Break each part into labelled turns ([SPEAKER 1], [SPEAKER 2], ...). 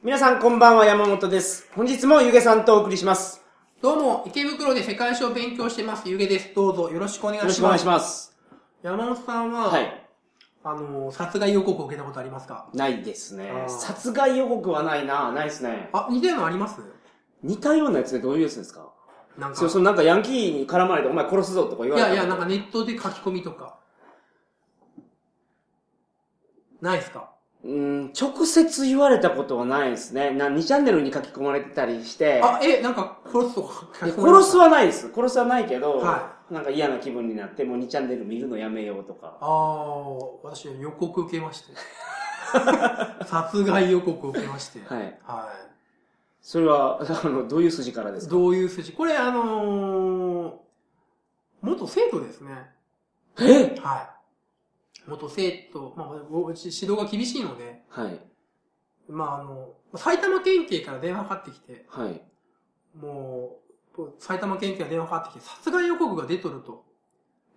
[SPEAKER 1] 皆さんこんばんは、山本です。本日もゆげさんとお送りします。
[SPEAKER 2] どうも、池袋で世界史を勉強してます、ゆげです。どうぞよろしくお願いします。
[SPEAKER 1] よろしくお願いします。
[SPEAKER 2] 山本さんは、
[SPEAKER 1] はい。
[SPEAKER 2] あの、殺害予告を受けたことありますか？
[SPEAKER 1] ないですね殺害予告はないな。ないですね。
[SPEAKER 2] あ、似たようなのあります？
[SPEAKER 1] 似たようなやつでどういうやつですか？
[SPEAKER 2] なんか。
[SPEAKER 1] そう、そう、なんかヤンキーに絡まれてお前殺すぞとか言われた
[SPEAKER 2] いやいや、なんかネットで書き込みとか。ないですか？
[SPEAKER 1] うん、直接言われたことはないですね。な、2チャンネルに書き込まれてたりして。
[SPEAKER 2] あ、え、なんか殺すとか書き込みました？
[SPEAKER 1] 殺すはないです。殺すはないけど、
[SPEAKER 2] は
[SPEAKER 1] なんか嫌な気分になって、もう2チャンネル見るのやめようとか。
[SPEAKER 2] ああ、私予告受けまして。殺害予告を受けまして。
[SPEAKER 1] はい。
[SPEAKER 2] は
[SPEAKER 1] それは、あの、どういう筋からで
[SPEAKER 2] い。
[SPEAKER 1] すか？
[SPEAKER 2] どういう筋？これあのー、元生徒ですね。
[SPEAKER 1] え？
[SPEAKER 2] はい。元生徒、まあ、ご指導が厳しいので、
[SPEAKER 1] はい。
[SPEAKER 2] まあ、あの、埼玉県警から電話かかってきて、
[SPEAKER 1] はい。
[SPEAKER 2] もう、埼玉県警から電話かかってきて、殺害予告が出とると、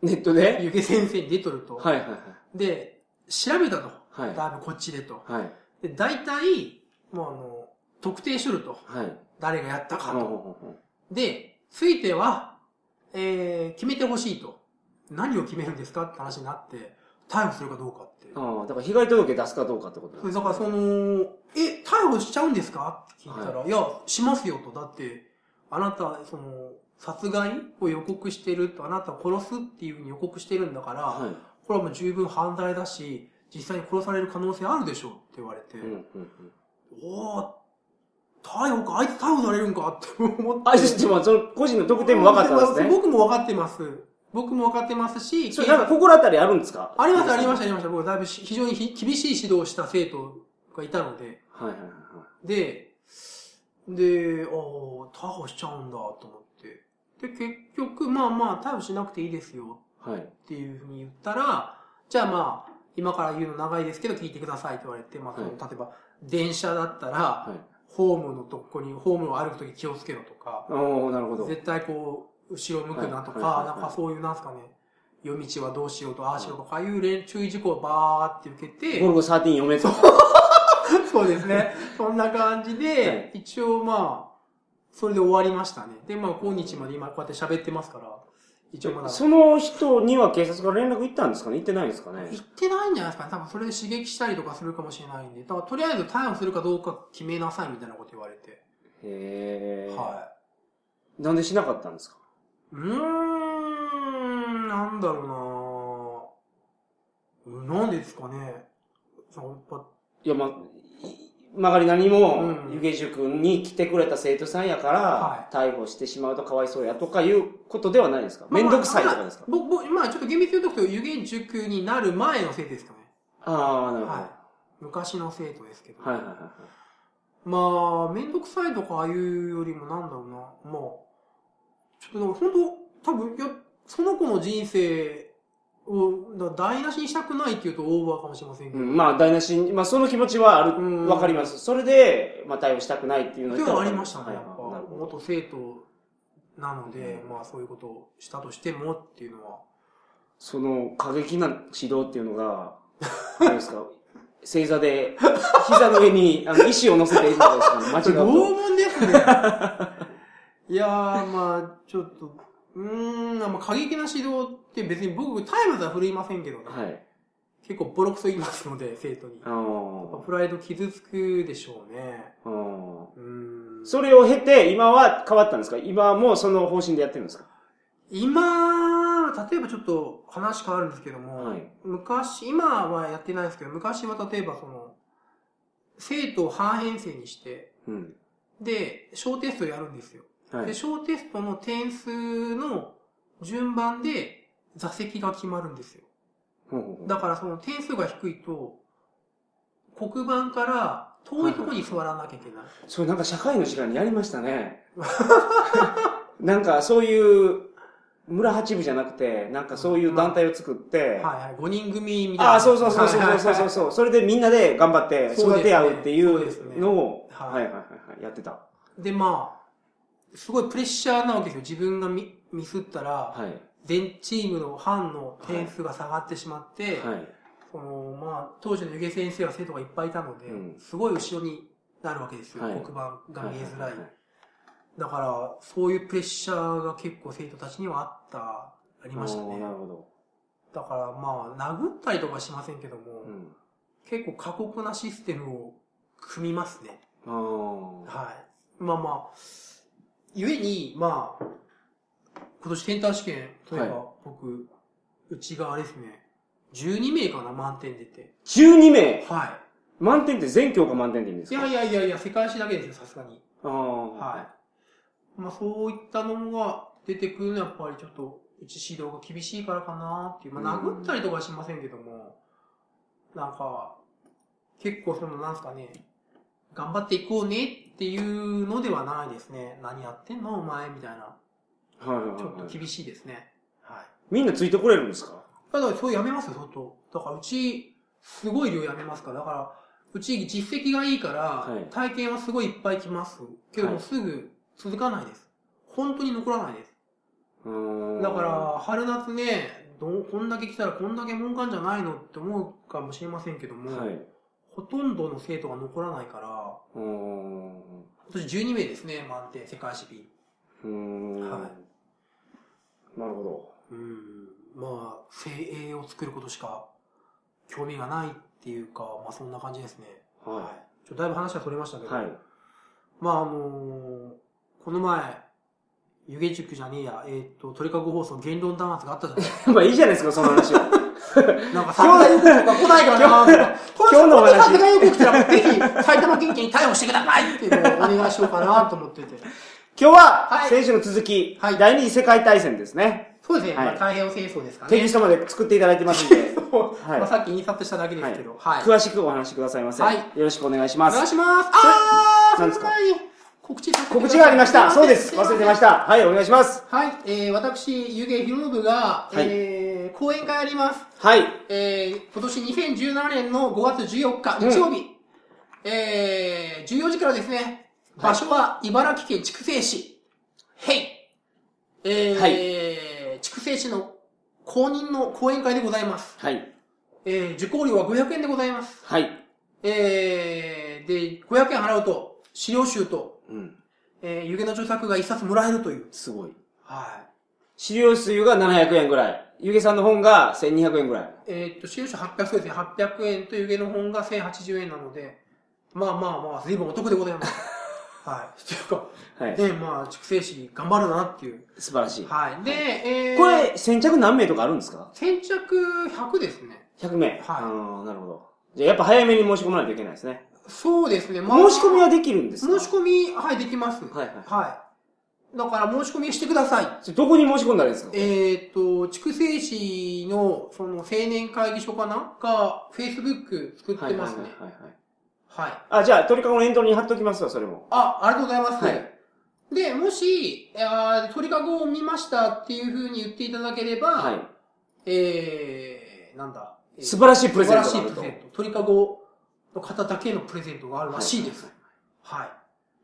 [SPEAKER 1] ネットで？
[SPEAKER 2] ゆげ先生に出とると。
[SPEAKER 1] はいはいはい。
[SPEAKER 2] で、調べたと。
[SPEAKER 1] はい
[SPEAKER 2] だいぶこっちでと。
[SPEAKER 1] はい。
[SPEAKER 2] で、大体、もうあの、特定しとると。
[SPEAKER 1] はい。
[SPEAKER 2] 誰がやったかと。
[SPEAKER 1] ほうほうほうほ
[SPEAKER 2] で、ついては、えー、決めてほしいと。何を決めるんですかって話になって、逮捕するかどうかって。
[SPEAKER 1] うああ、だから被害届出すかどうかってことなんです
[SPEAKER 2] だからその、え、逮捕しちゃうんですかって聞いたら、い、や、しますよと。だって、あなた、その、殺害を予告してると、あなたを殺すっていうふうに予告してるんだから、
[SPEAKER 1] はい。
[SPEAKER 2] これはもう十分犯罪だし、実際に殺される可能性あるでしょうって言われて、
[SPEAKER 1] うんうんうん。
[SPEAKER 2] おー、逮捕か、あいつ逮捕されるんかって思って。
[SPEAKER 1] あ、でもその個人の特典も分かったんですね。
[SPEAKER 2] 僕も分かってます。僕も分かってますし、
[SPEAKER 1] それなんか心当たりあるんですか？
[SPEAKER 2] あります、ありました、ありました。僕、だいぶし非常にひ厳しい指導をした生徒がいたので、
[SPEAKER 1] はいはいはい
[SPEAKER 2] で、で、ああ、逮捕しちゃうんだと思って。で、結局、まあまあ、逮捕しなくていいですよ
[SPEAKER 1] はい。はい。
[SPEAKER 2] っていうふうに言ったら、じゃあまあ、今から言うの長いですけど聞いてくださいって言われて、まあ、その
[SPEAKER 1] はい
[SPEAKER 2] 例えば、電車だったら、
[SPEAKER 1] はい。
[SPEAKER 2] ホームのとこに、ホームを歩くとき気をつけろとか、
[SPEAKER 1] おー、なるほど。
[SPEAKER 2] 絶対こう、後ろ向くなとか、なんかそういう、なんすかね、夜道はどうしようと、ああしようとか、いう連注意事項をバーって受けて、
[SPEAKER 1] ゴルゴ13読めと。
[SPEAKER 2] そうですね。そんな感じで、一応まあ、それで終わりましたね。で、まあ、今日まで今こうやって喋ってますから、一応まだ。
[SPEAKER 1] その人には警察から連絡行ったんですかね？行ってないんですかね？
[SPEAKER 2] 言ってないんじゃないですかね。多分それで刺激したりとかするかもしれないんで。だからとりあえず逮捕するかどうか決めなさいみたいなこと言われて。
[SPEAKER 1] へー。
[SPEAKER 2] は
[SPEAKER 1] なんでしなかったんですか？
[SPEAKER 2] い。うーん、なんだろうなうんなんでですかね。やっぱ
[SPEAKER 1] いや、ま曲がりなにも
[SPEAKER 2] う、ん
[SPEAKER 1] 湯気塾に来てくれた生徒さんやから
[SPEAKER 2] は、
[SPEAKER 1] 逮捕してしまうとかわいそうやとかいうことではないですか？めんどくさいとかですか？
[SPEAKER 2] 僕、僕、まあちょっと厳密に言うと、湯気塾になる前の生徒ですかね。
[SPEAKER 1] ああ、なるほど。
[SPEAKER 2] はい。昔の生徒ですけど。
[SPEAKER 1] はいはいはいはい。
[SPEAKER 2] まあ、めんどくさいとかああいうよりもなんだろうな。まあ、ちょっと本当多分、いや、その子の人生をだ台無しにしたくないっていうとオーバーかもしれませんけど。
[SPEAKER 1] うん、まあ、台無しに、まあ、その気持ちはある、
[SPEAKER 2] うん
[SPEAKER 1] わかります。それで、まあ、対応したくないっていうの
[SPEAKER 2] っていうのはありましたね。
[SPEAKER 1] はい
[SPEAKER 2] やっぱ元生徒なので、まあそういうことをしたとしてもっていうのは。
[SPEAKER 1] その過激な指導っていうのが、あれですか、正座で、膝の上に、あの、石を乗せているんですかね、間違うと。
[SPEAKER 2] 拷問ですね。いやー、まあちょっと、うーん、まあ過激な指導って別に僕、タイムズは振るいませんけどね。
[SPEAKER 1] はい。
[SPEAKER 2] 結構ボロクソ言いますので、生徒に。
[SPEAKER 1] あー
[SPEAKER 2] プライド傷つくでしょうね。
[SPEAKER 1] あー。
[SPEAKER 2] うーん。
[SPEAKER 1] それを経て、今は変わったんですか？今もその方針でやってるんですか？
[SPEAKER 2] 今、例えばちょっと話変わるんですけども、
[SPEAKER 1] はい
[SPEAKER 2] 昔、今はやってないですけど、昔は例えばその、生徒を半編成にして、
[SPEAKER 1] うん。
[SPEAKER 2] で、小テストやるんですよ。で、
[SPEAKER 1] はい。
[SPEAKER 2] 小テストの点数の順番で座席が決まるんですよ。
[SPEAKER 1] ほうほうほう
[SPEAKER 2] だからその点数が低いと、黒板から遠いところに座らなきゃいけない。
[SPEAKER 1] それなんか社会の時間にやりましたね。なんかそういう、村八部じゃなくて、なんかそういう団体を作って、
[SPEAKER 2] はいはい。5人組みたいな。
[SPEAKER 1] ああ、そうそうそうそう
[SPEAKER 2] はいはいはい
[SPEAKER 1] そうそうそう。それでみんなで頑張って育て合うってい
[SPEAKER 2] そう
[SPEAKER 1] のを、
[SPEAKER 2] はい
[SPEAKER 1] はいはいはいはい、やってた。
[SPEAKER 2] で、まあ、すごいプレッシャーなわけですよ。自分がミミスったら、
[SPEAKER 1] はい。
[SPEAKER 2] 全チームの班の点数が下がってしまって、
[SPEAKER 1] はい。
[SPEAKER 2] そのまあ、当時の湯気先生は生徒がいっぱいいたので、
[SPEAKER 1] うん
[SPEAKER 2] すごい後ろになるわけですよ。
[SPEAKER 1] はい
[SPEAKER 2] 黒板が見えづらい。だから、そういうプレッシャーが結構生徒たちにはあった、ありましたね。
[SPEAKER 1] なるほど。
[SPEAKER 2] だからまあ、殴ったりとかしませんけども、
[SPEAKER 1] うん。
[SPEAKER 2] 結構過酷なシステムを組みますね。はい。まあまあ、ゆえに、まあ、今年センター試験、例えば、
[SPEAKER 1] は
[SPEAKER 2] 僕、うちがあれですね、12名かな、満点出て。
[SPEAKER 1] 12名？
[SPEAKER 2] は
[SPEAKER 1] 満点って全教科満点でいいんです
[SPEAKER 2] い。い
[SPEAKER 1] か
[SPEAKER 2] やいやいやいや、世界史だけですよ、さすがに。
[SPEAKER 1] ああ。
[SPEAKER 2] はい。まあそういったのが出てくるのはやっぱりちょっと、うち指導が厳しいからかなっていう。まあ
[SPEAKER 1] うん
[SPEAKER 2] 殴ったりとかはしませんけども、なんか、結構その、なんすかね、頑張っていこうねっていうのではないですね。何やってんのお前みたいな。
[SPEAKER 1] はいはいはい
[SPEAKER 2] ちょっと
[SPEAKER 1] はい。
[SPEAKER 2] 厳しいですね。はい。
[SPEAKER 1] みんなついてこれるんですか？
[SPEAKER 2] だからそうやめますよ、相当。だからうち、すごい量やめますから。だから、うち実績がいいから、
[SPEAKER 1] はい
[SPEAKER 2] 体験はすごいいっぱい来ます。けども
[SPEAKER 1] はい
[SPEAKER 2] すぐ続かないです。本当に残らないです。だから、春夏ね、どうこんだけ来たらこんだけ儲かんじゃないのって思うかもしれませんけども、
[SPEAKER 1] はい。
[SPEAKER 2] ほとんどの生徒が残らないから、
[SPEAKER 1] うーん。
[SPEAKER 2] 今年12名ですね、満点、世界史 B。
[SPEAKER 1] うーん。
[SPEAKER 2] は
[SPEAKER 1] なるほ
[SPEAKER 2] うん、まあ、精鋭を作ることしか興味がないっていうか、まあそんな感じですね。
[SPEAKER 1] ど。は
[SPEAKER 2] ちょっとだいぶ話はそれましたけ
[SPEAKER 1] い。
[SPEAKER 2] ど、
[SPEAKER 1] はい。
[SPEAKER 2] まああのーこの前、湯気塾じゃねえや、えっ、と、鳥かご放送言論弾圧があったじゃないですか。
[SPEAKER 1] まあいいじゃないですか、その話は。
[SPEAKER 2] なんか、殺害予告とか来ないかなとか。
[SPEAKER 1] 今日のお話
[SPEAKER 2] 殺害予告来たら、ぜひ、埼玉県警に逮捕してくださいっていうのをお願いしようかなと思ってて。
[SPEAKER 1] 今日は、
[SPEAKER 2] はい
[SPEAKER 1] 選手の続き、
[SPEAKER 2] はい
[SPEAKER 1] 第二次世界大戦ですね。
[SPEAKER 2] そうですね、
[SPEAKER 1] はい
[SPEAKER 2] まあ、太平洋戦争ですかね。
[SPEAKER 1] テキストまで作っていただいてますんで、はい
[SPEAKER 2] まあ、さっき印刷しただけですけど。はい。
[SPEAKER 1] 詳しくお話しくださいませ。
[SPEAKER 2] はい
[SPEAKER 1] よろしくお願いし
[SPEAKER 2] お
[SPEAKER 1] ます。
[SPEAKER 2] 願いします。あー、
[SPEAKER 1] 何です
[SPEAKER 2] 告知
[SPEAKER 1] 告知がありました。そうです。忘れてまし。た。はい、お願いします。
[SPEAKER 2] はい、えー、私、湯気博信が、
[SPEAKER 1] はい
[SPEAKER 2] えー、講演会あります。
[SPEAKER 1] はい。
[SPEAKER 2] えー、今年2017年の5月14日、日曜日、えー、14時からですね、場所は茨城県筑西市、へい、えー、筑西市の公認の講演会でございます。
[SPEAKER 1] はい。
[SPEAKER 2] えー、受講料は500円でございます。
[SPEAKER 1] はい。
[SPEAKER 2] えー、で、500円払うと、資料集と、
[SPEAKER 1] うん。
[SPEAKER 2] えー、湯気の著作が一冊もらえるという。
[SPEAKER 1] すごい。
[SPEAKER 2] はい。
[SPEAKER 1] 資料数が700円ぐらい。ゆげさんの本が1200円ぐらい。
[SPEAKER 2] えーっと、資料集800そうですね。800円と湯気の本が1080円なので、まあまあまあ、随分お得でございます。はい。というか、
[SPEAKER 1] はい。
[SPEAKER 2] で、まあ、畜生市頑張るなっていう。
[SPEAKER 1] 素晴らしい。
[SPEAKER 2] はい。で、えー、
[SPEAKER 1] これ、先着何名とかあるんですか？
[SPEAKER 2] 先着100ですね。
[SPEAKER 1] 100名。
[SPEAKER 2] はい
[SPEAKER 1] あーなるほど。じゃあやっぱ早めに申し込まないといけないですね。
[SPEAKER 2] そうですね。
[SPEAKER 1] 申し込みはできるんですか？
[SPEAKER 2] 申し込み、はい、できます。
[SPEAKER 1] はいはい
[SPEAKER 2] はい。だから、申し込みしてください。
[SPEAKER 1] それどこに申し込んだらいいですか？
[SPEAKER 2] えーっと、筑西市の、その、青年会議所かな？が、Facebook 作ってますね。
[SPEAKER 1] はいはいはいはい。
[SPEAKER 2] はい。
[SPEAKER 1] あ、じゃあ、鳥かごのエントリーに貼っときますわ、それも。
[SPEAKER 2] あ、ありがとうございます。
[SPEAKER 1] はい。
[SPEAKER 2] で、もし、あー鳥かごを見ましたっていう風に言っていただければ、
[SPEAKER 1] はい。
[SPEAKER 2] えー、なんだ？えー
[SPEAKER 1] 素晴らしいプレゼント
[SPEAKER 2] 素
[SPEAKER 1] があると
[SPEAKER 2] 晴らしいプレゼント。鳥かごの方だけのプレゼントがあるらしいです。はい。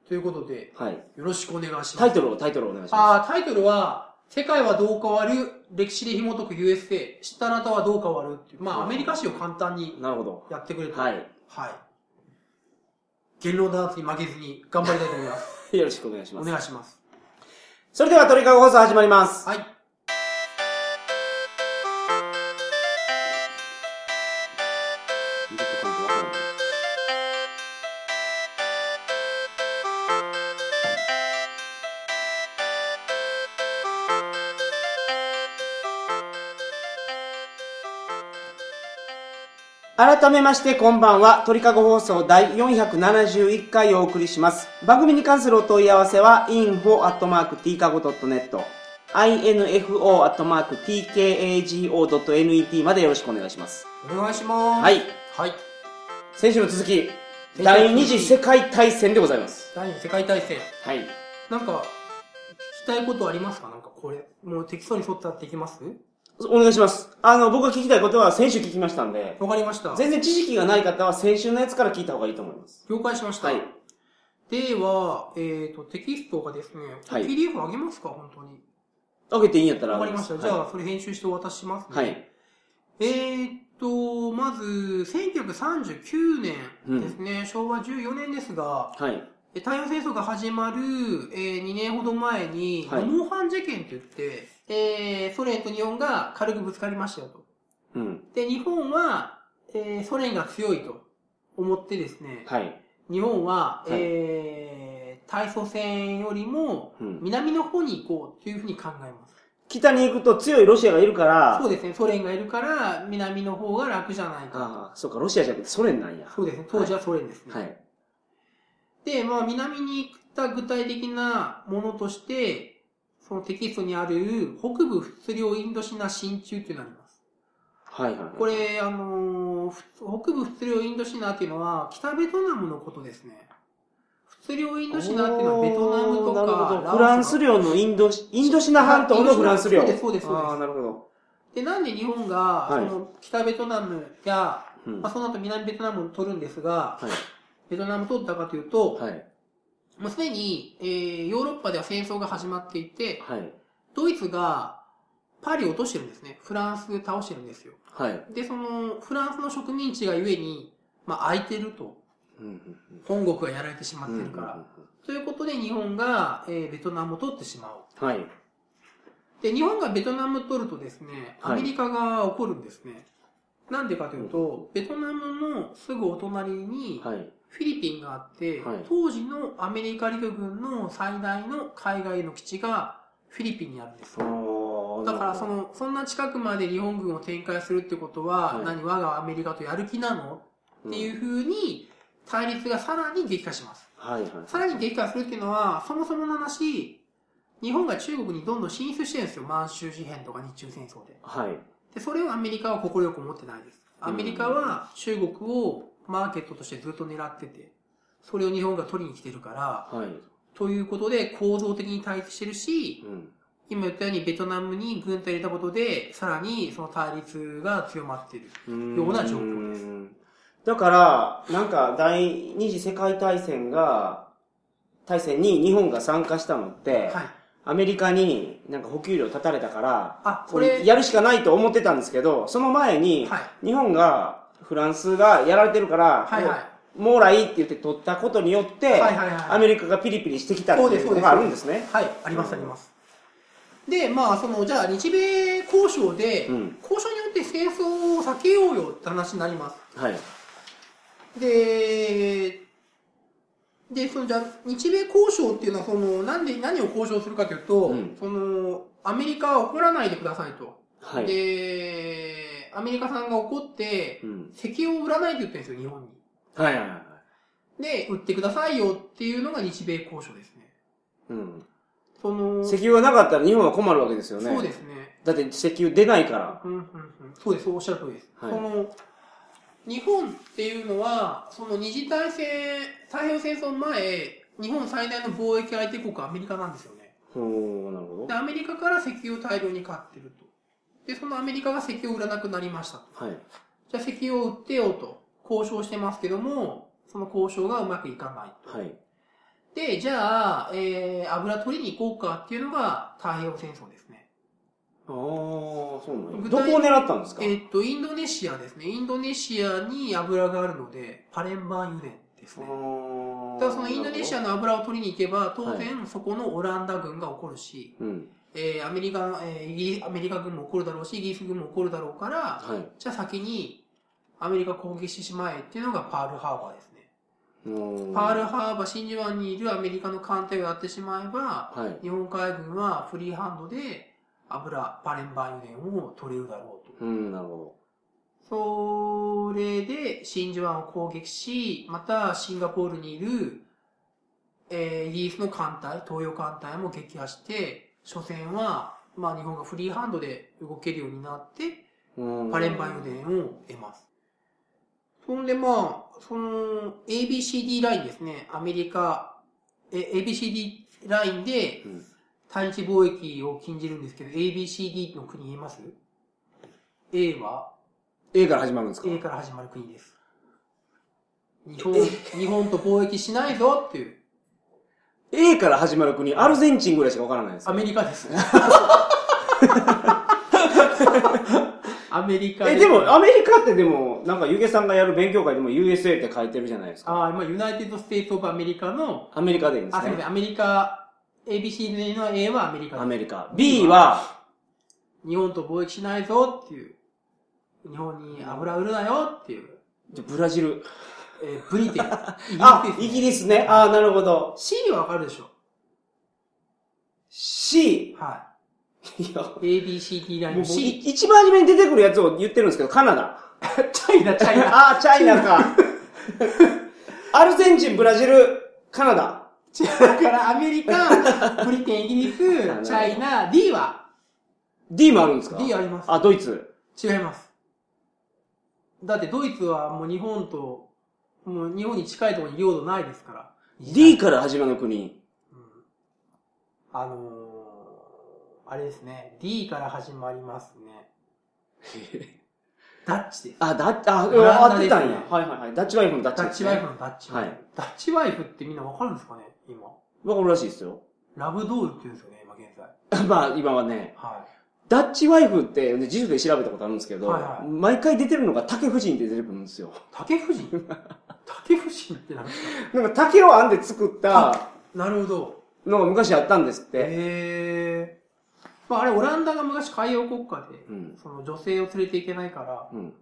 [SPEAKER 2] ということで、
[SPEAKER 1] はい。
[SPEAKER 2] よろしくお願いします。
[SPEAKER 1] タイトルを、タイトルをお願いしま
[SPEAKER 2] あータイトルは、世界はどう変わる歴史で紐解く USA、知ったあなたはどう変わるっていう、まあ、アメリカ史を簡単に
[SPEAKER 1] す。なるほど。
[SPEAKER 2] やってくれた。
[SPEAKER 1] はい。
[SPEAKER 2] はい。言論弾圧に負けずに頑張りたいと思います。
[SPEAKER 1] よろしくお願いしま
[SPEAKER 2] お
[SPEAKER 1] す。
[SPEAKER 2] 願いします。
[SPEAKER 1] それでは鳥かご放送始まります。
[SPEAKER 2] はい。
[SPEAKER 1] 改めましてこんばんは鳥かご放送第471回をお送りします番組に関するお問い合わせは info.tkago.net info.tkago.net までよろしくお願いします
[SPEAKER 2] お願いします。
[SPEAKER 1] はい
[SPEAKER 2] はい。
[SPEAKER 1] 先週の続き第二次世界大戦でございます
[SPEAKER 2] 第二次世界大戦。
[SPEAKER 1] はい
[SPEAKER 2] なんか、聞きたいことありますか？なんかこれ。もう適当に沿ってやっていきます？
[SPEAKER 1] お願いしますあの僕が聞きたいことは先週聞きましたんで
[SPEAKER 2] わかりました。
[SPEAKER 1] 全然知識がない方は先週のやつから聞いた方がいいと思います
[SPEAKER 2] 了解しました。
[SPEAKER 1] はい
[SPEAKER 2] では、えっ、と、テキストがですね、
[SPEAKER 1] はい
[SPEAKER 2] PDF あげますか？本当に。
[SPEAKER 1] 開けていいんやったら
[SPEAKER 2] わかりました。じゃあ、
[SPEAKER 1] は
[SPEAKER 2] それ編集してお渡ししますね。
[SPEAKER 1] い、はい
[SPEAKER 2] えーっと、まず、1939年ですね、昭和14年ですが、
[SPEAKER 1] はい。
[SPEAKER 2] え太平洋戦争が始まる、えー2年ほど前に、
[SPEAKER 1] はい
[SPEAKER 2] ノモハン事件といって、えーソ連と日本が軽くぶつかりましたよと。
[SPEAKER 1] うん。
[SPEAKER 2] で、日本は、えーソ連が強いと思ってですね、
[SPEAKER 1] はい。
[SPEAKER 2] 日本は、
[SPEAKER 1] はい
[SPEAKER 2] えー、対祖戦よりも
[SPEAKER 1] うん。
[SPEAKER 2] 南の方に行こうというふうに考えます。
[SPEAKER 1] 北に行くと強いロシアがいるから、
[SPEAKER 2] そうですね、ソ連がいるから南の方が楽じゃないか。
[SPEAKER 1] ああ、そうか、ロシアじゃなくてソ連なんや。
[SPEAKER 2] そうですね、当時はソ連ですね。
[SPEAKER 1] はい。
[SPEAKER 2] で、まあ、南に行った具体的なものとして、そのテキストにある北部仏領インドシナ進駐というのがあります。
[SPEAKER 1] はいはい。
[SPEAKER 2] これ、あの北部仏領インドシナっていうのは北ベトナムのことですね。仏領インドシナっていうのはベトナムとか
[SPEAKER 1] どフランス領のインドシ、インドシナ半島のフランス領。
[SPEAKER 2] そうですそうです
[SPEAKER 1] ああ、なるほど。
[SPEAKER 2] で、なんで日本が、
[SPEAKER 1] はい
[SPEAKER 2] その北ベトナムや、
[SPEAKER 1] うん。
[SPEAKER 2] まあ、その後南ベトナムを取るんですが、
[SPEAKER 1] はい。
[SPEAKER 2] ベトナムを取ったかというと、
[SPEAKER 1] はい。
[SPEAKER 2] もうすでに、えー、ヨーロッパでは戦争が始まっていて、
[SPEAKER 1] はい。
[SPEAKER 2] ドイツがパリを落としてるんですね。フランスで倒してるんですよ。
[SPEAKER 1] はい。
[SPEAKER 2] で、その、フランスの植民地がゆえに、まあ、空いてると。本国がやられてしま
[SPEAKER 1] うん
[SPEAKER 2] ってるから。ということで、日本が、えーベトナムを取ってしまう。
[SPEAKER 1] はい。
[SPEAKER 2] で、日本がベトナムを取るとですね、
[SPEAKER 1] はい
[SPEAKER 2] アメリカが怒るんですね。なんでかというと、ベトナムのすぐお隣に、
[SPEAKER 1] はい。
[SPEAKER 2] フィリピンがあって、
[SPEAKER 1] はい
[SPEAKER 2] 当時のアメリカ陸軍の最大の海外の基地がフィリピンにあるんです。だからそ、の、そんな近くまで日本軍を展開するってことは、
[SPEAKER 1] はい
[SPEAKER 2] 何、我がアメリカとやる気なの？っていう風に、対立がさらに激化します。
[SPEAKER 1] はいはい。
[SPEAKER 2] さらに激化するっていうのは、そもそもの話、日本が中国にどんどん進出してるんですよ。満州事変とか日中戦争で。
[SPEAKER 1] はい。
[SPEAKER 2] で、それをアメリカは快く思ってないです。アメリカは中国をマーケットとしてずっと狙ってて、それを日本が取りに来てるから、
[SPEAKER 1] はい。
[SPEAKER 2] ということで構造的に対立してるし、
[SPEAKER 1] うん。
[SPEAKER 2] 今言ったようにベトナムに軍隊入れたことで、さらにその対立が強まっている。ような状況です
[SPEAKER 1] す。だから、なんか第二次世界大戦が、大戦に日本が参加したのって、
[SPEAKER 2] はい。
[SPEAKER 1] アメリカになんか補給量立たれたから、
[SPEAKER 2] あ、
[SPEAKER 1] こ
[SPEAKER 2] これ、
[SPEAKER 1] れやるしかないと思ってたんですけど、その前に、
[SPEAKER 2] はい。
[SPEAKER 1] 日本が、フランスがやられてるから、
[SPEAKER 2] はいはい。
[SPEAKER 1] もう来って言って取ったことによって、
[SPEAKER 2] はいはいはい
[SPEAKER 1] アメリカがピリピリしてきたっていうのがあるんですね。
[SPEAKER 2] はい、ありますあります。で、まあ、その、じゃあ、日米交渉で、
[SPEAKER 1] うん。
[SPEAKER 2] 交渉によって戦争を避けようよって話になります。
[SPEAKER 1] はい。
[SPEAKER 2] で、で、その、じゃあ、日米交渉っていうのは、その、なんで、何を交渉するかというと、
[SPEAKER 1] うん
[SPEAKER 2] その、アメリカは怒らないでくださいと。
[SPEAKER 1] はい。
[SPEAKER 2] で、アメリカさんが怒って、
[SPEAKER 1] うん。
[SPEAKER 2] 石油を売らないって言ってるんですよ、日本に。
[SPEAKER 1] はいはいはい。
[SPEAKER 2] で、売ってくださいよっていうのが日米交渉ですね。
[SPEAKER 1] うん。
[SPEAKER 2] その、
[SPEAKER 1] 石油がなかったら日本は困るわけですよね。
[SPEAKER 2] そうですね。
[SPEAKER 1] だって石油出ないから。
[SPEAKER 2] うんうんうん、そうです、おっしゃる通りです。
[SPEAKER 1] はい
[SPEAKER 2] その日本っていうのは、その二次大戦、太平洋戦争前、日本最大の貿易相手国はアメリカなんですよね。
[SPEAKER 1] ほー、なるほ
[SPEAKER 2] で、アメリカから石油を大量に買ってると。で、そのアメリカが石油を売らなくなりました。
[SPEAKER 1] はい。
[SPEAKER 2] じゃあ石油を売ってよと交渉してますけども、その交渉がうまくいかないと。
[SPEAKER 1] はい。
[SPEAKER 2] で、じゃあ、えー、油取りに行こうかっていうのが太平洋戦争ですね。
[SPEAKER 1] ああ、そうなんや
[SPEAKER 2] 具体
[SPEAKER 1] どこを狙ったんですか？
[SPEAKER 2] えっと、インドネシアですね。インドネシアに油があるので、パレンバー油田ですね。
[SPEAKER 1] あ
[SPEAKER 2] だからそのインドネシアの油を取りに行けば、当
[SPEAKER 1] は
[SPEAKER 2] 然そこのオランダ軍が起こるし、
[SPEAKER 1] うん。
[SPEAKER 2] えーアメリカ、えーイギリアメリカ軍も起こるだろうし、イギリス軍も起こるだろうから、
[SPEAKER 1] はい。
[SPEAKER 2] じゃあ先にアメリカ攻撃してしまえっていうのがパールハーバーですね。
[SPEAKER 1] うん
[SPEAKER 2] パールハーバー真珠湾にいるアメリカの艦隊をやってしまえば、
[SPEAKER 1] はい。
[SPEAKER 2] 日本海軍はフリーハンドで油、パレンバー油田を取れるだろうと。
[SPEAKER 1] うん、なるほ
[SPEAKER 2] それで真珠湾を攻撃し、またシンガポールにいる、えーイギリスの艦隊、東洋艦隊も撃破して、初戦は、まあ日本がフリーハンドで動けるようになって、パレンバ油田を得ます。そんでまあ、その ABCD ラインですね、アメリカ、え ABCD ラインで
[SPEAKER 1] うん
[SPEAKER 2] 対日貿易を禁じるんですけど、ABCD の国言えます ?A は
[SPEAKER 1] ？A から始まるんですか
[SPEAKER 2] ？A から始まる国です。日本、日本と貿易しないぞっていう。
[SPEAKER 1] A から始まる国、アルゼンチンぐらいしかわからないです。
[SPEAKER 2] アメリカです。アメリカ
[SPEAKER 1] え、でも、アメリカってでも、なんか、ゆげさんがやる勉強会でも USA って書いてるじゃないですか。
[SPEAKER 2] ああ、今、ユナイテッド・ステート・オブ・アメリカの、
[SPEAKER 1] アメリカでいいんです
[SPEAKER 2] あ、すみません、
[SPEAKER 1] ね。
[SPEAKER 2] アメリカ、ABC の A はアメリカ
[SPEAKER 1] アメリカ。B は、
[SPEAKER 2] 日本と貿易しないぞっていう。日本に油売るなよっていう。
[SPEAKER 1] じゃブラジル。
[SPEAKER 2] えーブリテン。
[SPEAKER 1] あ。イギリスね。あなるほど。
[SPEAKER 2] C はわかるでしょ
[SPEAKER 1] C。
[SPEAKER 2] はいい。ABCD ライン C。
[SPEAKER 1] い一番初めに出てくるやつを言ってるんですけど、カナダ。
[SPEAKER 2] チャイナ、チャイナ。
[SPEAKER 1] あ、チャイナか。アルゼンチン、ブラジル、カナダ。
[SPEAKER 2] だからアメリカ、ブリテン、イギリス、チャイナ、D は
[SPEAKER 1] D もあるんですか
[SPEAKER 2] ？D あります。
[SPEAKER 1] あ、ドイツ。
[SPEAKER 2] 違います。だってドイツはもう日本と、もう日本に近いところに領土ないですから。
[SPEAKER 1] D から始まる国。
[SPEAKER 2] うんあのー、あれですね。D から始まりますね。ダッチです。
[SPEAKER 1] あ、だ、あ、
[SPEAKER 2] オランダ
[SPEAKER 1] 合ってたん。やはいはいはい。ダッチワイフのダッチ
[SPEAKER 2] ダッ。チワイフのダッチワイフ。
[SPEAKER 1] はい
[SPEAKER 2] ダッチワイフってみんなわかるんですかね？今。
[SPEAKER 1] わかるらしいですよ。
[SPEAKER 2] ラブドールって言うんですよね、今現在。
[SPEAKER 1] まあ、今はね。
[SPEAKER 2] は
[SPEAKER 1] ダッチワイフって、ね、辞書で調べたことあるんですけど、
[SPEAKER 2] はいはい
[SPEAKER 1] 毎回出てるのが竹夫人って出てくるんですよ。
[SPEAKER 2] い。竹夫人？竹夫人ってなんですか？
[SPEAKER 1] なんか竹を編んで作った
[SPEAKER 2] なるほど。
[SPEAKER 1] のが昔あったんですって。
[SPEAKER 2] へえ。まああれ、オランダが昔海洋国家で、
[SPEAKER 1] うん。
[SPEAKER 2] その女性を連れていけないから、
[SPEAKER 1] うん。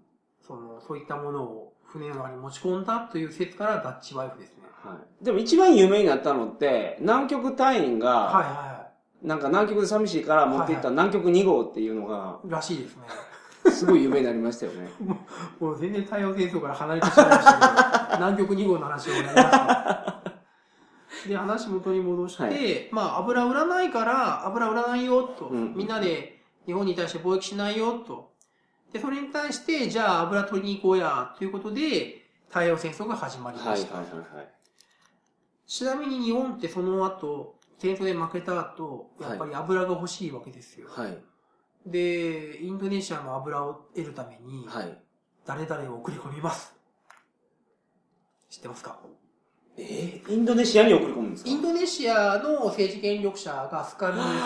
[SPEAKER 2] その、そういったものを船の中に持ち込んだという説からダッチワイフですね。
[SPEAKER 1] はい。でも一番有名になったのって、南極隊員
[SPEAKER 2] はい
[SPEAKER 1] が、
[SPEAKER 2] は
[SPEAKER 1] なんか南極で寂しいから持っていった南極2号っていうのが、
[SPEAKER 2] い。らしいですね。
[SPEAKER 1] すごい有名になりましたよね。
[SPEAKER 2] もう全然太陽戦争から離れてしまいましたけど、南極2号の話をやりました。で、話元に戻して、
[SPEAKER 1] はい
[SPEAKER 2] まあ、油売らないから、油売らないよ、と。
[SPEAKER 1] うん
[SPEAKER 2] みんなで日本に対して貿易しないよ、と。で、それに対して、じゃあ油取りに行こうや、ということで、太陽戦争が始まり
[SPEAKER 1] はいはい
[SPEAKER 2] ました。
[SPEAKER 1] はいはい。
[SPEAKER 2] ちなみに日本ってその後、戦争で負けた後、やっぱり油が欲しいわけですよ。
[SPEAKER 1] はい。
[SPEAKER 2] で、インドネシアの油を得るために、
[SPEAKER 1] はい。
[SPEAKER 2] 誰々を送り込みます。知ってますか？
[SPEAKER 1] え？ーインドネシアに送り込むんですか？
[SPEAKER 2] インドネシアの政治権力者がスカルノですね。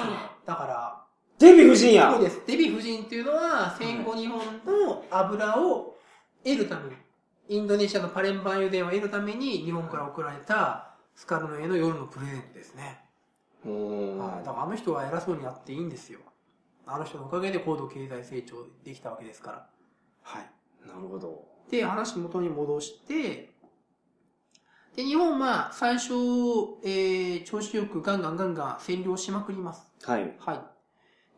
[SPEAKER 2] だから、
[SPEAKER 1] デヴィ夫人や
[SPEAKER 2] そうです。デヴィ夫人っていうのは戦後日本の油を得るために、インドネシアのパレンバン油田を得るために日本から送られたスカルノへの夜のプレゼントですね。はい。だからあの人は偉そうにやっていいんですよ。あの人のおかげで高度経済成長できたわけですから。はい。
[SPEAKER 1] なるほど。
[SPEAKER 2] で、話元に戻して、で、日本は最初、えー、調子よくガンガンガンガン占領しまくります。
[SPEAKER 1] はい。
[SPEAKER 2] はい。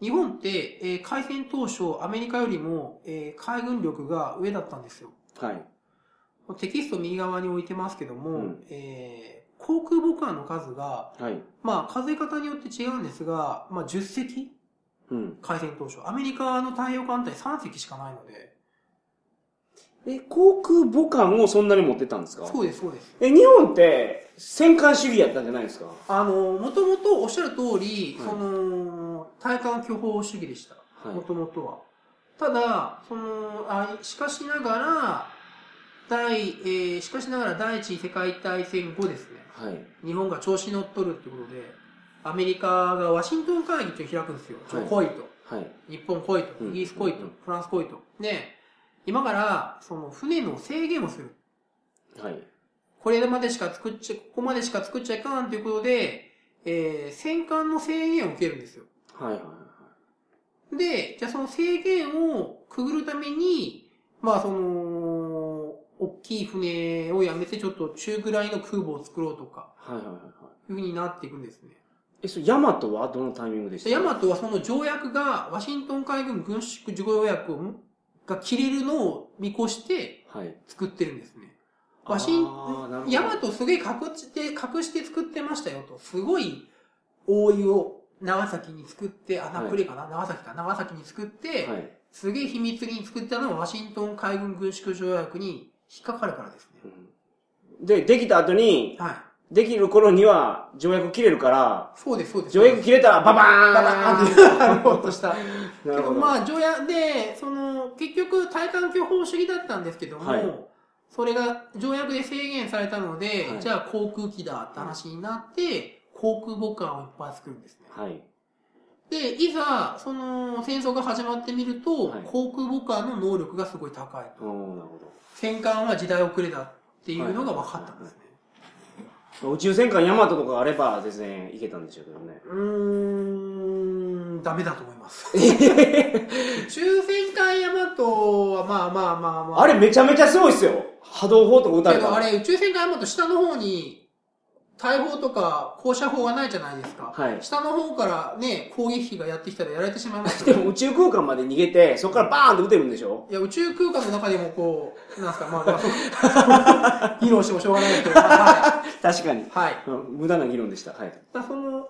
[SPEAKER 2] 日本って、えー開戦当初、アメリカよりも、えー海軍力が上だったんですよ。
[SPEAKER 1] はい。
[SPEAKER 2] テキスト右側に置いてますけども、
[SPEAKER 1] うん
[SPEAKER 2] えー航空母艦の数が、
[SPEAKER 1] はい。
[SPEAKER 2] まあ、数え方によって違うんですが、まあ、10隻？
[SPEAKER 1] うん。
[SPEAKER 2] 開戦当初。アメリカの太平洋艦隊3隻しかないので。
[SPEAKER 1] え、航空母艦をそんなに持ってたんですか？
[SPEAKER 2] そうです、そうです。
[SPEAKER 1] え、日本って戦艦主義やったんじゃないですか？
[SPEAKER 2] あの、もともとおっしゃる通り、
[SPEAKER 1] はい
[SPEAKER 2] その、対艦巨砲主義でした。
[SPEAKER 1] はい
[SPEAKER 2] もともとは。ただ、その、あしかしながら、第、えーしかしながら第一次世界大戦後ですね、
[SPEAKER 1] はい。
[SPEAKER 2] 日本が調子に乗っとるってことで、アメリカがワシントン会議って開くんですよ。ちょ
[SPEAKER 1] はい
[SPEAKER 2] 来いと。
[SPEAKER 1] はい。
[SPEAKER 2] 日本来いと。
[SPEAKER 1] うん
[SPEAKER 2] イギリス来いと
[SPEAKER 1] うん。
[SPEAKER 2] フランス来いと。で、今から、その船の制限をする。
[SPEAKER 1] はい。
[SPEAKER 2] これまでしか作っちゃ、ここまでしか作っちゃいかんということで、えー、戦艦の制限を受けるんですよ。
[SPEAKER 1] はいはい
[SPEAKER 2] で、じゃあその制限をくぐるために、まあその、大きい船をやめてちょっと中ぐらいの空母を作ろうとか、
[SPEAKER 1] はい。はいはいはいはい。
[SPEAKER 2] いう風になっていくんですね。
[SPEAKER 1] え、それ、ヤマトはどのタイミングでした？
[SPEAKER 2] でヤマトはその条約が、ワシントン海軍軍縮条約が切れるのを見越して
[SPEAKER 1] はい。
[SPEAKER 2] 作ってるんですね。ワシン
[SPEAKER 1] あーなるほど
[SPEAKER 2] ヤマトすげえ隠して、隠して作ってましたよと。すごい大湯を長崎に作って、あ、ナプレかな、長崎か、長崎に作って、
[SPEAKER 1] はい。
[SPEAKER 2] すげえ秘密裏に作ったのはワシントン海軍軍縮条約に引っかかるからですね。
[SPEAKER 1] うんで、できた後に、
[SPEAKER 2] はい。
[SPEAKER 1] できる頃には条約切れるから、
[SPEAKER 2] そうです、そうです。
[SPEAKER 1] 条約切れたらババーン
[SPEAKER 2] ババーンって なるほどした。
[SPEAKER 1] な
[SPEAKER 2] け
[SPEAKER 1] ど。
[SPEAKER 2] どまあ、条約で、その、結局、対艦巨砲主義だったんですけども、
[SPEAKER 1] はい
[SPEAKER 2] それが条約で制限されたので、
[SPEAKER 1] はい
[SPEAKER 2] じゃあ航空機だって話になって、航空母艦をいっぱい作るんですね。
[SPEAKER 1] はい。
[SPEAKER 2] で、いざ、その、戦争が始まってみると、
[SPEAKER 1] はい
[SPEAKER 2] 航空母艦の能力がすごい高いと。
[SPEAKER 1] なるほ
[SPEAKER 2] 戦艦は時代遅れだっていうのが分かったんですね。
[SPEAKER 1] ど。宇宙戦艦ヤマトとかあれば全然いけたんでしょうけどね。
[SPEAKER 2] うーん、ダメだと思います。宇宙戦艦ヤマトは、まあまあまあまあ。
[SPEAKER 1] あれめちゃめちゃすごいっすよ。波動砲とか撃たれた
[SPEAKER 2] あれ、宇宙戦艦ヤマト下の方に、大砲とか降射砲がないじゃないですか。
[SPEAKER 1] はい
[SPEAKER 2] 下の方からね、攻撃機がやってきたらやられてしまいます
[SPEAKER 1] で
[SPEAKER 2] よ。
[SPEAKER 1] も宇宙空間まで逃げて、そこからバーンと撃てるんでしょ？
[SPEAKER 2] いや、宇宙空間の中でもこう、なんすか、まあ、まあ、議論 してもしょうがないけど、は
[SPEAKER 1] 確かに。
[SPEAKER 2] い。はい。
[SPEAKER 1] うん無駄な議論でした。はい。
[SPEAKER 2] だその、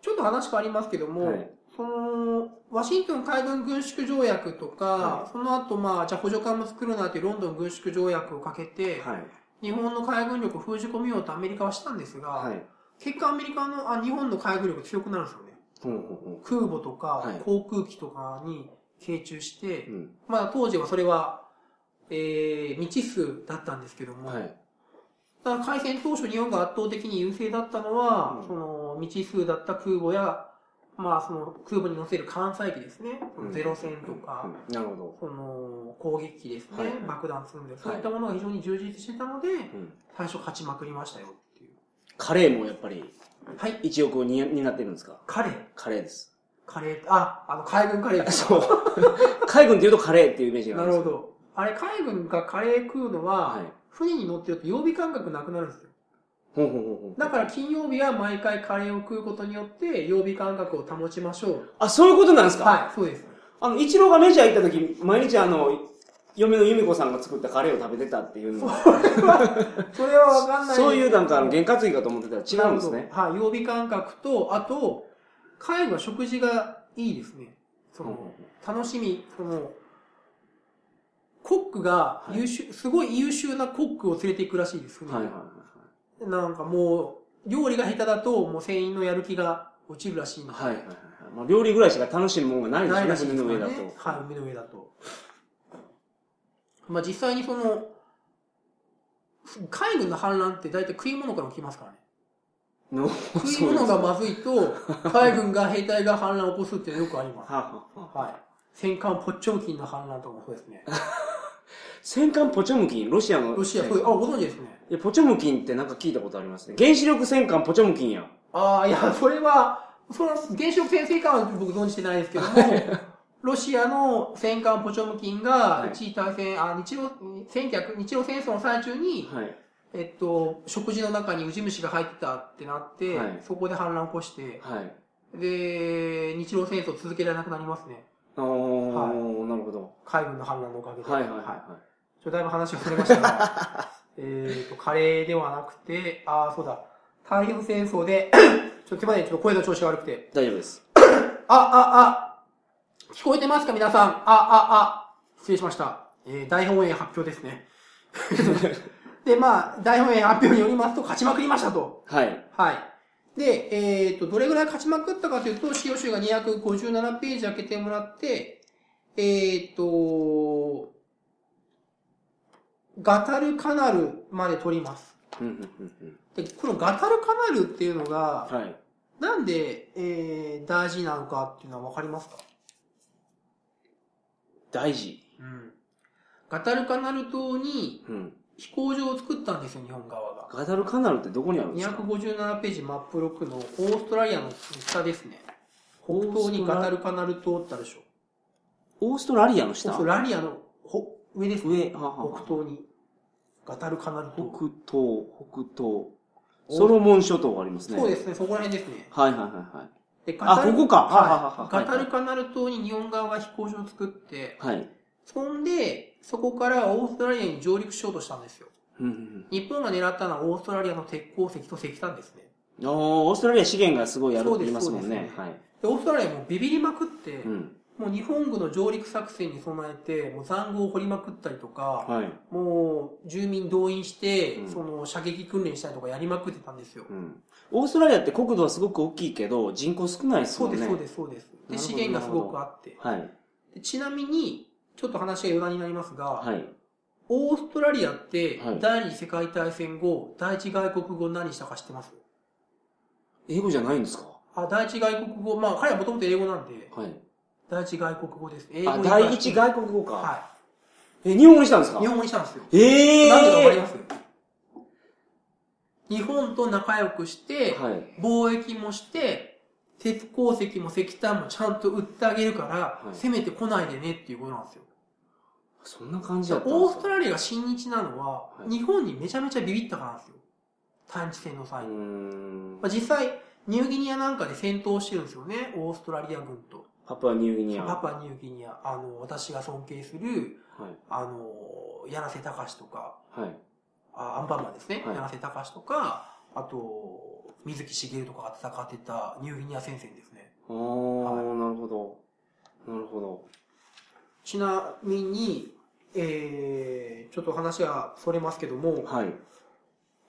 [SPEAKER 2] ちょっと話変わりますけども、
[SPEAKER 1] はい
[SPEAKER 2] その、ワシントン海軍軍縮条約とか、
[SPEAKER 1] は
[SPEAKER 2] その後、まあ、じゃあ補助艦も作るなっていうロンドン軍縮条約をかけて、
[SPEAKER 1] はい。
[SPEAKER 2] 日本の海軍力を封じ込めようとアメリカはしたんですが、
[SPEAKER 1] はい。
[SPEAKER 2] 結果アメリカの、あ、日本の海軍力強くなるんですよね。
[SPEAKER 1] ほうほうほ
[SPEAKER 2] 空母とか
[SPEAKER 1] はい
[SPEAKER 2] 航空機とかに傾注して、
[SPEAKER 1] う。うん。
[SPEAKER 2] まあ当時はそれは、えー、未知数だったんですけども、
[SPEAKER 1] はい。
[SPEAKER 2] ただ開戦当初日本が圧倒的に優勢だったのは、
[SPEAKER 1] うん
[SPEAKER 2] その未知数だった空母や、まあその空母に乗せる艦載機ですね、
[SPEAKER 1] うん
[SPEAKER 2] ゼロ戦とか、
[SPEAKER 1] うんなるほど。
[SPEAKER 2] その攻撃機ですね、
[SPEAKER 1] はい
[SPEAKER 2] 爆弾積んで、そういったものが非常に充実してたので、
[SPEAKER 1] うん。
[SPEAKER 2] 最初勝ちまくりましたよっていう。
[SPEAKER 1] カレーもやっぱり
[SPEAKER 2] はい、
[SPEAKER 1] 一億をに担ってるんですか？
[SPEAKER 2] カレー。
[SPEAKER 1] カレーです。
[SPEAKER 2] カレー、あ、あの海軍カレー
[SPEAKER 1] そう。海軍って言うとカレーっていうイメージがあ
[SPEAKER 2] な
[SPEAKER 1] るんです
[SPEAKER 2] るほど。あれ、海軍がカレー食うのは、
[SPEAKER 1] はい。
[SPEAKER 2] 船に乗ってると曜日感覚なくなるんですよ。だから金曜日は毎回カレーを食うことによって曜日感覚を保ちましょう。
[SPEAKER 1] あ、そういうことなんですか？
[SPEAKER 2] はい、そうです。
[SPEAKER 1] あの、イチローがメジャー行った時、毎日あの、嫁の由美子さんが作ったカレーを食べてたっていうのは、
[SPEAKER 2] それはわかんない
[SPEAKER 1] そういうなんかあの、験担ぎかと思ってたら違うんですね。
[SPEAKER 2] はい、曜日感覚と、あと、海軍は食事がいいですね。その、
[SPEAKER 1] ほ
[SPEAKER 2] 楽しみ、その、コックが優秀、すごい優秀なコックを連れていくらしいですね。
[SPEAKER 1] はいはい
[SPEAKER 2] なんかもう、料理が下手だと、もう船員のやる気が落ちるらしいので。
[SPEAKER 1] はい。はいはいはい。まあ、料理ぐらいしか楽しむものがない
[SPEAKER 2] ないら
[SPEAKER 1] ですね、
[SPEAKER 2] しいです
[SPEAKER 1] 船の上だと。
[SPEAKER 2] はい、海の上だと。まあ実際にその、海軍の反乱って大体食い物から起きますからね。
[SPEAKER 1] の
[SPEAKER 2] 食い物がまずいと、海軍が兵隊が反乱を起こすっていうのよくあります。
[SPEAKER 1] はは
[SPEAKER 2] い。戦艦ポッチョムキンの反乱とかもそうですね。
[SPEAKER 1] 戦艦ポチョムキン、ロシアの。
[SPEAKER 2] ロシア、あ、ご存知ですね。
[SPEAKER 1] いや、ポチョムキンってなんか聞いたことありますね。原子力戦艦ポチョムキンや。
[SPEAKER 2] ああ、いや、それは、その原子力潜水艦は僕存じてないですけども、ロシアの戦艦ポチョムキンが
[SPEAKER 1] はい
[SPEAKER 2] 一次大戦、あ、日露、戦略、日露戦争の最中に、
[SPEAKER 1] はい。
[SPEAKER 2] えっと、食事の中にウジ虫が入ってたってなって、
[SPEAKER 1] はい
[SPEAKER 2] そこで反乱を起こして、
[SPEAKER 1] はい。
[SPEAKER 2] で、日露戦争続けられなくなりますね。
[SPEAKER 1] あー、なるほど。
[SPEAKER 2] 海軍の反乱のおかげで。
[SPEAKER 1] はいはいはいは
[SPEAKER 2] ちょ、だいぶ話がそれましたが、えっと、カレーではなくて、ああ、そうだ。太平洋戦争で、ちょっとすいません、ちょっと声の調子が悪くて。
[SPEAKER 1] い。大丈夫です。
[SPEAKER 2] あ、あ、あ、聞こえてますか皆さん？あ、あ、あ、失礼しました。えー、大本営発表ですね。で、まあ、大本営発表によりますと、勝ちまくりましたと。
[SPEAKER 1] はい。
[SPEAKER 2] はい。で、えっ、と、どれぐらい勝ちまくったかというと、使用集が257ページ開けてもらって、えっ、と、ガタルカナルまで取ります。で、このガタルカナルっていうのが、
[SPEAKER 1] はい。
[SPEAKER 2] なんで、えー、大事なのかっていうのはわかりますか？
[SPEAKER 1] 大事。
[SPEAKER 2] うん。ガタルカナル島に
[SPEAKER 1] うん。
[SPEAKER 2] 飛行場を作ったんですよ、日本側が。
[SPEAKER 1] ガダルカナルってどこにあるんですか
[SPEAKER 2] ？257ページマップ6のオーストラリアの下ですね。北東にガタルカナル島ってあるでしょ。
[SPEAKER 1] オーストラリアの下？
[SPEAKER 2] オーストラリアのほ上ですね。
[SPEAKER 1] 上、はは
[SPEAKER 2] 北東に。ガタルカナル島。
[SPEAKER 1] 北東、北東。ソロモン諸島がありますね。
[SPEAKER 2] そうですね、そこら辺ですね。
[SPEAKER 1] はいはいはいはい。
[SPEAKER 2] で
[SPEAKER 1] あここか
[SPEAKER 2] はい
[SPEAKER 1] はははは
[SPEAKER 2] ガタルカナル島に日本側が飛行場を作って、
[SPEAKER 1] はい。
[SPEAKER 2] そんで、そこからオーストラリアに上陸しようとしたんですよ。
[SPEAKER 1] うんうん
[SPEAKER 2] 日本が狙ったのはオーストラリアの鉄鉱石と石炭ですね。
[SPEAKER 1] うん。オーストラリア資源がすごいあるって言いますもん。ねはい。
[SPEAKER 2] で、オーストラリアもうビビりまくって、
[SPEAKER 1] うん。
[SPEAKER 2] もう日本軍の上陸作戦に備えて、もう残壕を掘りまくったりとか、
[SPEAKER 1] はい。
[SPEAKER 2] もう住民動員して、
[SPEAKER 1] うん
[SPEAKER 2] その射撃訓練したりとかやりまくってたんですよ。
[SPEAKER 1] うん。オーストラリアって国土はすごく大きいけど、人口少ないです
[SPEAKER 2] そうです、
[SPEAKER 1] もんね。
[SPEAKER 2] そうです、そうです。で、資源がすごくあって。
[SPEAKER 1] はい。
[SPEAKER 2] でちなみに、ちょっと話が余談になりますが、
[SPEAKER 1] はい。
[SPEAKER 2] オーストラリアって
[SPEAKER 1] はい、
[SPEAKER 2] 第二次世界大戦後、第一外国語何したか知ってます？
[SPEAKER 1] 英語じゃないんですか？
[SPEAKER 2] あ、第一外国語、まあ彼はもともと英語なんで、
[SPEAKER 1] はい。
[SPEAKER 2] 第一外国語です。英語
[SPEAKER 1] 第一外国語か。
[SPEAKER 2] は
[SPEAKER 1] え、日本語にしたんです
[SPEAKER 2] い。
[SPEAKER 1] か？
[SPEAKER 2] 日本語にしたんですよ。
[SPEAKER 1] ええ
[SPEAKER 2] なんでかわかり
[SPEAKER 1] ー。
[SPEAKER 2] ます？日本と仲良くして、
[SPEAKER 1] はい。
[SPEAKER 2] 貿易もして、鉄鉱石も石炭もちゃんと売ってあげるから、
[SPEAKER 1] はい
[SPEAKER 2] 攻めてこないでねっていうことなんですよ。
[SPEAKER 1] そんな感じだった
[SPEAKER 2] オーストラリアが親日なのは、
[SPEAKER 1] はい
[SPEAKER 2] 日本にめちゃめちゃビビったからなんですよ。探知戦の際に。まあ、実際、ニューギニアなんかで戦闘してるんですよね、オーストラリア軍と。
[SPEAKER 1] パプアニューギニア。
[SPEAKER 2] パパニューギニア、あの、私が尊敬する、
[SPEAKER 1] はい。
[SPEAKER 2] あの、柳瀬隆とか、
[SPEAKER 1] はい。
[SPEAKER 2] あアンパンマンですね。
[SPEAKER 1] はい
[SPEAKER 2] 柳瀬隆とか、あと、水木しげるとかが戦ってたニューギニア戦線ですね。
[SPEAKER 1] あー、なるほど。なるほど。
[SPEAKER 2] ちなみに、えー、ちょっと話がそれますけども、
[SPEAKER 1] はい。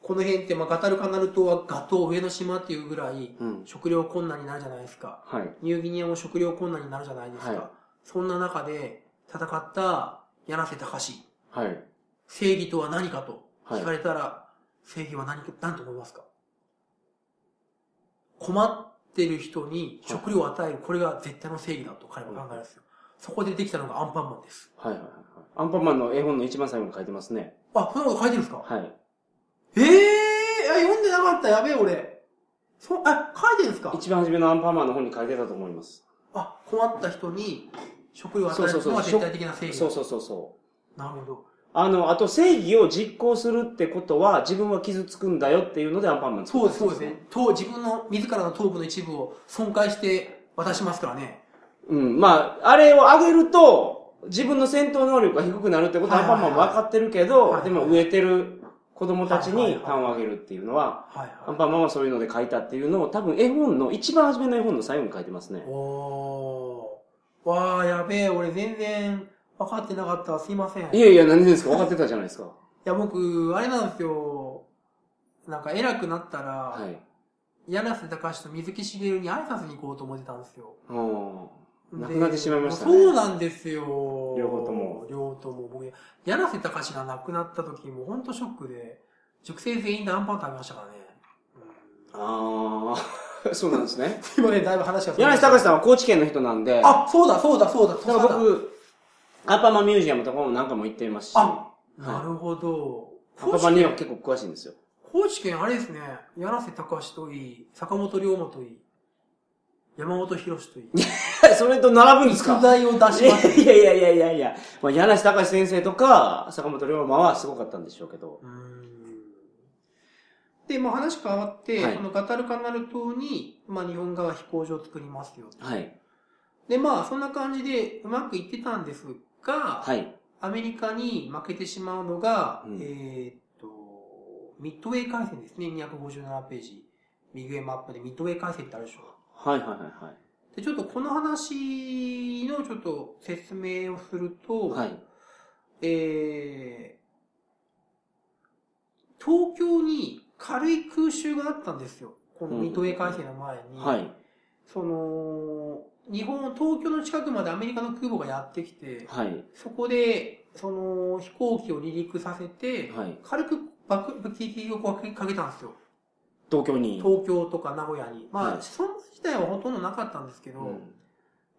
[SPEAKER 2] この辺って、まあ、ガタルカナル島はガ島上の島っていうぐらい、
[SPEAKER 1] うん。
[SPEAKER 2] 食料困難になるじゃないですか。
[SPEAKER 1] はい。
[SPEAKER 2] ニューギニアも食料困難になるじゃないですか。
[SPEAKER 1] はい
[SPEAKER 2] そんな中で戦った柳瀬隆
[SPEAKER 1] はい。
[SPEAKER 2] 正義とは何かと
[SPEAKER 1] はい
[SPEAKER 2] 聞かれたら、正義は何か、何と思いますか？困ってる人に食料を与える、これが絶対の正義だと彼は考えるんですよ。そこでできたのがアンパンマンです。
[SPEAKER 1] はいはいはい。アンパンマンの絵本の一番最後に書いてますね。
[SPEAKER 2] あ、そんなこと書いてるんですか？
[SPEAKER 1] はい。
[SPEAKER 2] ええー、あ読んでなかった、やべえ俺。そ、あ、書いてるんですか？
[SPEAKER 1] 一番初めのアンパンマンの本に書いてたと思います。
[SPEAKER 2] あ、困った人に食料を与えるのが絶対的な正義だ
[SPEAKER 1] そうそうそうそう。
[SPEAKER 2] なるほど。
[SPEAKER 1] あの、あと正義を実行するってことは自分は傷つくんだよっていうのでアンパンマン
[SPEAKER 2] そうです、そうですね。と、自分の、自らの頭部の一部を損壊して渡しますからね。
[SPEAKER 1] うん。まあ、あれを上げると、自分の戦闘能力が低くなるってことはアンパンマンも分かってるけど、
[SPEAKER 2] はいはい
[SPEAKER 1] でも植えてる子供たちに
[SPEAKER 2] はいはいはい
[SPEAKER 1] 単を上げるっていうのは、
[SPEAKER 2] はい
[SPEAKER 1] アンパンマンはそういうので書いたっていうのを多分絵本の、一番初めの絵本の最後に書いてますね。
[SPEAKER 2] おー。わー、やべえ、俺全然分かってなかった。すいません。い
[SPEAKER 1] いやいや、何でですか？分かってたじゃないですか。
[SPEAKER 2] や、僕、あれなんですよ。なんか偉くなったら、
[SPEAKER 1] はい。
[SPEAKER 2] 柳瀬隆と水木しげるに挨拶に行こうと思ってたんですよ。
[SPEAKER 1] うん。
[SPEAKER 2] で
[SPEAKER 1] 亡くなってしまいましたね
[SPEAKER 2] そうなんですよ。
[SPEAKER 1] 両方とも。
[SPEAKER 2] 両方とも。僕、柳瀬隆が亡くなった時、もうほんとショックで、塾生全員でアンパン食べましたからね。うん
[SPEAKER 1] ああ、そうなんですね。
[SPEAKER 2] すいません、だいぶ話が
[SPEAKER 1] 柳瀬隆さんは高知県の人なんで、
[SPEAKER 2] あ、そうだ、そうだ、そうだ、
[SPEAKER 1] だから僕、アンパンマンミュージアムとかも何回も行っていますし、
[SPEAKER 2] あなるほど。
[SPEAKER 1] アンパンマンには結構詳しいんですよ。
[SPEAKER 2] 高知県あれですね、柳瀬隆といい、坂本龍馬といい、山本博といい、
[SPEAKER 1] それと並ぶんですか？
[SPEAKER 2] 逸材を出します、
[SPEAKER 1] いやいやいやいやいや、まあ、柳瀬隆先生とか、坂本龍馬はすごかったんでしょうけど。
[SPEAKER 2] うーんで、まあ話変わって、
[SPEAKER 1] はい
[SPEAKER 2] そのガタルカナル島に、まあ日本側は飛行場を作りますよ。
[SPEAKER 1] はい。
[SPEAKER 2] で、まあそんな感じでうまくいってたんですが、
[SPEAKER 1] はい。
[SPEAKER 2] アメリカに負けてしまうのが、
[SPEAKER 1] うん
[SPEAKER 2] えーっと、ミッドウェー海戦ですね、257ページ。右上マップでミッドウェー海戦ってあるでしょ。
[SPEAKER 1] はいはいはい
[SPEAKER 2] で、ちょっとこの話のちょっと説明をすると、
[SPEAKER 1] はい。はい。
[SPEAKER 2] えー、東京に軽い空襲があったんですよ。このミッドウェー海戦の前に。
[SPEAKER 1] はい。
[SPEAKER 2] その、日本、東京の近くまでアメリカの空母がやってきて、
[SPEAKER 1] はい。
[SPEAKER 2] そこで、その、飛行機を離陸させて、
[SPEAKER 1] はい。
[SPEAKER 2] 軽く爆撃をかけたんですよ。
[SPEAKER 1] 東京に。
[SPEAKER 2] 東京とか名古屋に。まあ、
[SPEAKER 1] はい
[SPEAKER 2] そんな自体はほとんどなかったんですけど、
[SPEAKER 1] うん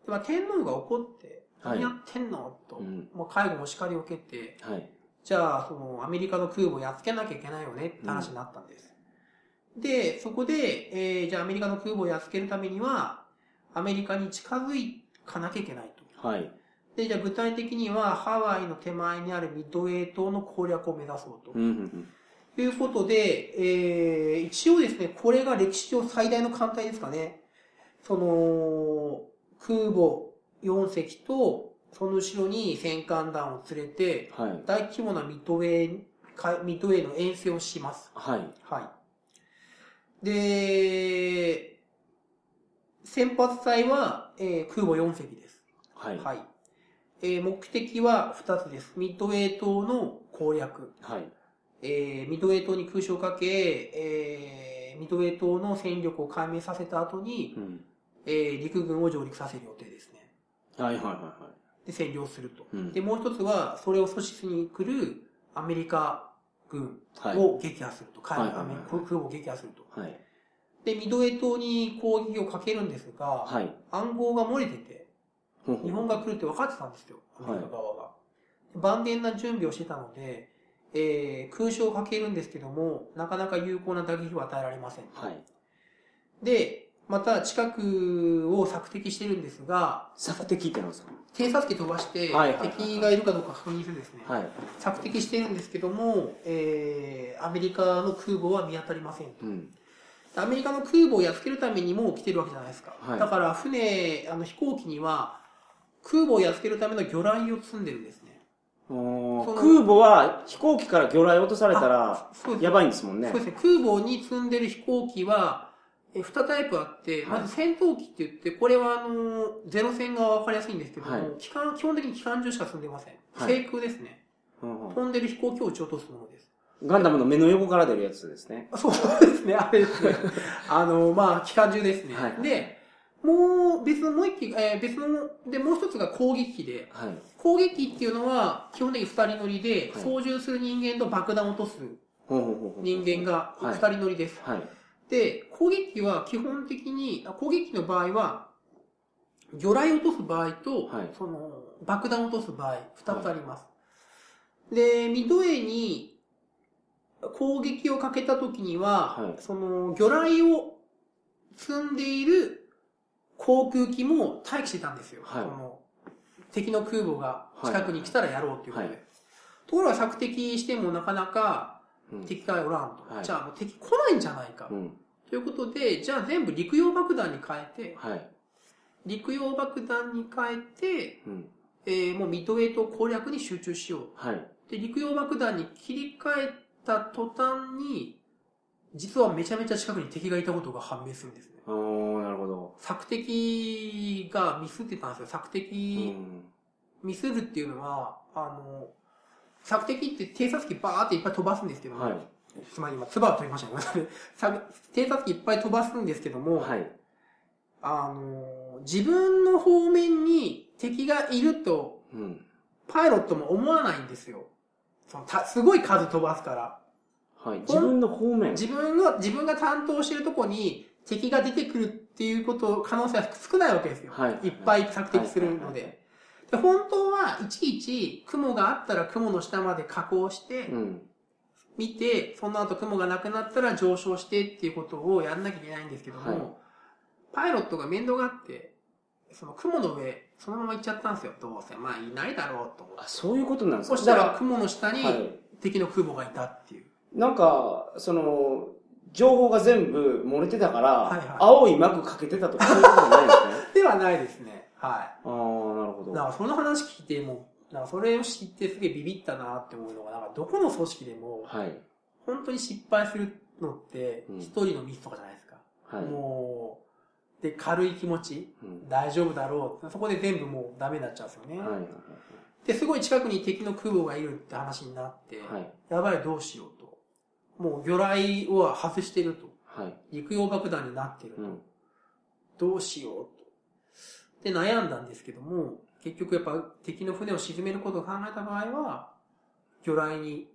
[SPEAKER 2] まあ、天皇が怒って、
[SPEAKER 1] はい
[SPEAKER 2] 何やってんの？と、
[SPEAKER 1] うん
[SPEAKER 2] まあ、海軍お叱りを受けて、
[SPEAKER 1] はい。
[SPEAKER 2] じゃあ、その、アメリカの空母をやっつけなきゃいけないよねって話になったんです。で、そこで、えー、じゃあアメリカの空母をやっつけるためには、アメリカに近づかなきゃいけないと。
[SPEAKER 1] はい。
[SPEAKER 2] で、じゃあ具体的には、ハワイの手前にあるミッドウェー島の攻略を目指そうと
[SPEAKER 1] うん。うん
[SPEAKER 2] ということで、えー、一応ですね、これが歴史上最大の艦隊ですかね。その、空母4隻と、その後ろに戦艦団を連れて、
[SPEAKER 1] うん。はい。
[SPEAKER 2] 大規模なミッドウェーか、ミッドウェーの遠征をします。
[SPEAKER 1] はい。
[SPEAKER 2] はい。で、先発隊は、えー空母4隻です。
[SPEAKER 1] はい。
[SPEAKER 2] はい。えー目的は2つです。ミッドウェー島の攻略。
[SPEAKER 1] はい。
[SPEAKER 2] えーミッドウェー島に空襲をかけ、えーミッドウェー島の戦力を解明させた後に、
[SPEAKER 1] うん。
[SPEAKER 2] えー陸軍を上陸させる予定ですね。
[SPEAKER 1] はいはいはいは
[SPEAKER 2] で、占領すると。
[SPEAKER 1] うん
[SPEAKER 2] で、もう一つは、それを阻止しに来るアメリカ軍
[SPEAKER 1] い。はい。
[SPEAKER 2] を撃破すると。海
[SPEAKER 1] はいはいはい
[SPEAKER 2] アメリカ空母を撃破すると。
[SPEAKER 1] はい。
[SPEAKER 2] で、ミドウェ島に攻撃をかけるんですが、
[SPEAKER 1] はい。
[SPEAKER 2] 暗号が漏れてて、日本が来るって分かってたんですよ、アメリカ側が。万全な準備をしてたので、えー空襲をかけるんですけども、なかなか有効な打撃は与えられません。
[SPEAKER 1] はい。
[SPEAKER 2] で、また近くを索敵してるんですが、
[SPEAKER 1] 索敵ってなんですか？
[SPEAKER 2] 偵察機飛ばして敵がいるかどうか確認するんですね。
[SPEAKER 1] はい。
[SPEAKER 2] 索敵してるんですけども、えーアメリカの空母は見当たりませんと。
[SPEAKER 1] うん。
[SPEAKER 2] アメリカの空母をやっつけるためにも来てるわけじゃないですか。
[SPEAKER 1] はい
[SPEAKER 2] だから船、あの飛行機には空母をやっつけるための魚雷を積んでるんですね。
[SPEAKER 1] 空母は飛行機から魚雷落とされたら、やばいんですもんね
[SPEAKER 2] そう。ですね。空母に積んでる飛行機は、え2タイプあって、
[SPEAKER 1] はい
[SPEAKER 2] まず戦闘機って言って、これはあの、ゼロ戦が分かりやすいんですけども、
[SPEAKER 1] はい
[SPEAKER 2] 機関基本的に機関銃しか積んでません。
[SPEAKER 1] はい
[SPEAKER 2] 制空ですね。
[SPEAKER 1] うんうん
[SPEAKER 2] 飛んでる飛行機を撃ち落とすものです。
[SPEAKER 1] ガンダムの目の横から出るやつですね。
[SPEAKER 2] あそうですね、あれですね。あの、まあ、機関銃ですね。
[SPEAKER 1] はい
[SPEAKER 2] で、もう、別のもう一機、えー別の、で、もう一つが攻撃機で、
[SPEAKER 1] はい。
[SPEAKER 2] 攻撃機っていうのは、基本的に二人乗りで、
[SPEAKER 1] はい
[SPEAKER 2] 操縦する人間と爆弾を落とす人間が
[SPEAKER 1] はい
[SPEAKER 2] 二人乗りです。
[SPEAKER 1] はい。
[SPEAKER 2] で、攻撃機は基本的に、あ攻撃機の場合は、魚雷を落とす場合と、
[SPEAKER 1] はい
[SPEAKER 2] その、爆弾を落とす場合、二つあります。で、ミドウェイに攻撃をかけた時には、
[SPEAKER 1] はい
[SPEAKER 2] その、魚雷を積んでいる航空機も待機してたんですよ。
[SPEAKER 1] はい
[SPEAKER 2] 敵の空母が近くに来たらやろうっていうことで。
[SPEAKER 1] はい
[SPEAKER 2] ところが索敵してもなかなか
[SPEAKER 1] うん
[SPEAKER 2] 敵がおらんと。
[SPEAKER 1] はい
[SPEAKER 2] じゃあもう敵来ないんじゃないか。
[SPEAKER 1] うん。
[SPEAKER 2] ということで、じゃあ全部陸用爆弾に変えて、
[SPEAKER 1] はい。
[SPEAKER 2] 陸用爆弾に変えて、
[SPEAKER 1] うん。
[SPEAKER 2] えーもうミッドウェイト攻略に集中しよう。
[SPEAKER 1] はい。
[SPEAKER 2] で、陸用爆弾に切り替えた途端に、実はめちゃめちゃ近くに敵がいたことが判明するんですね。
[SPEAKER 1] おー、なるほど。
[SPEAKER 2] 索敵がミスってたんですよ。索
[SPEAKER 1] う
[SPEAKER 2] 敵、
[SPEAKER 1] ん。
[SPEAKER 2] ミスるっていうのは、あの、索敵って偵察機バーっていっぱい飛ばすんですけども、
[SPEAKER 1] はい。
[SPEAKER 2] つまり今、唾を飛びましたね 偵察機いっぱい飛ばすんですけども、
[SPEAKER 1] はい。
[SPEAKER 2] あの、自分の方面に敵がいると、
[SPEAKER 1] うん。
[SPEAKER 2] パイロットも思わないんですよ。そのたすごい数飛ばすから。
[SPEAKER 1] はい。自分の方面。
[SPEAKER 2] 自分が、自分が担当してるとこに敵が出てくるっていうこと、可能性は少ないわけですよ。
[SPEAKER 1] はい。
[SPEAKER 2] いっぱい索敵するの
[SPEAKER 1] はい
[SPEAKER 2] で。で本当はいちいち雲があったら雲の下まで加工して
[SPEAKER 1] うん。
[SPEAKER 2] 見て、その後雲がなくなったら上昇してっていうことをやんなきゃいけないんですけども、
[SPEAKER 1] はい
[SPEAKER 2] パイロットが面倒があって、その雲の上、そのまま行っちゃったんですよ。どうせ。まあいないだろうと思って。
[SPEAKER 1] あ、そういうことなんですか？
[SPEAKER 2] そしたら
[SPEAKER 1] だ
[SPEAKER 2] 雲の下に。敵の空母がいたっていう。
[SPEAKER 1] なんか、その、情報が全部漏れてたから、
[SPEAKER 2] はいはい
[SPEAKER 1] 青い幕かけてたとか、そういうことじゃないですね？
[SPEAKER 2] ではないですね。は
[SPEAKER 1] ああ、なるほ
[SPEAKER 2] い。
[SPEAKER 1] ど。
[SPEAKER 2] だからその話聞いてもう、なんかそれを知ってすげえビビったなって思うのが、なんかどこの組織でも、
[SPEAKER 1] はい。
[SPEAKER 2] 本当に失敗するのって
[SPEAKER 1] うん、
[SPEAKER 2] 一人のミスとかじゃないですか。
[SPEAKER 1] はい。
[SPEAKER 2] もう、で、軽い気持ち、
[SPEAKER 1] うん
[SPEAKER 2] 大丈夫だろう。そこで全部もうダメになっちゃうんですよね。
[SPEAKER 1] はいはい
[SPEAKER 2] で、すごい近くに敵の空母がいるって話になって、
[SPEAKER 1] はい。はい。
[SPEAKER 2] やばいどうしようと。もう魚雷は外してると。
[SPEAKER 1] はい。
[SPEAKER 2] 陸用爆弾になってると。
[SPEAKER 1] うん。
[SPEAKER 2] どうしようと。で、悩んだんですけども、結局やっぱ敵の船を沈めることを考えた場合は、魚雷に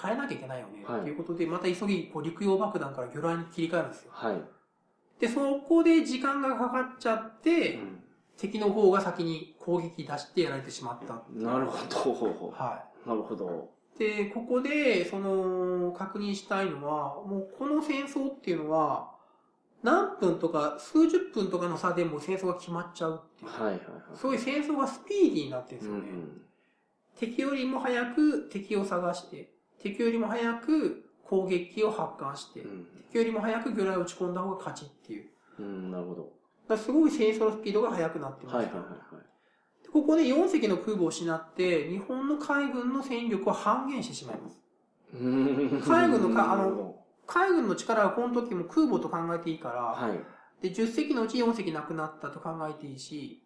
[SPEAKER 2] 変えなきゃいけないよね。
[SPEAKER 1] はい
[SPEAKER 2] ということで、また急ぎこう陸用爆弾から魚雷に切り替えるんですよ。
[SPEAKER 1] はい。
[SPEAKER 2] で、そこで時間がかかっちゃって、
[SPEAKER 1] うん
[SPEAKER 2] 敵の方が先に攻撃出してやられてしまった
[SPEAKER 1] なるほど。
[SPEAKER 2] は
[SPEAKER 1] なるほど。
[SPEAKER 2] い。で、ここで、その、確認したいのは、もうこの戦争っていうのは、何分とか数十分とかの差でもう戦争が決まっちゃうっていう。
[SPEAKER 1] はいはいはい。
[SPEAKER 2] そういう戦争がスピーディーになってるんです
[SPEAKER 1] うんう
[SPEAKER 2] よね。
[SPEAKER 1] ん。
[SPEAKER 2] 敵よりも早く敵を探して、敵よりも早く攻撃を発艦して、
[SPEAKER 1] うん
[SPEAKER 2] 敵よりも早く魚雷を打ち込んだ方が勝ちっていう。
[SPEAKER 1] うん、なるほど。
[SPEAKER 2] すごい戦争のスピードが速くなってます。
[SPEAKER 1] はいはいはいはい。
[SPEAKER 2] でここで4隻の空母を失って、日本の海軍の戦力は半減してしまいます。
[SPEAKER 1] うん
[SPEAKER 2] 海軍のかあの海軍の力はこの時も空母と考えていいから、
[SPEAKER 1] どはい。
[SPEAKER 2] で、10隻のうち4隻なくなったと考えていいし、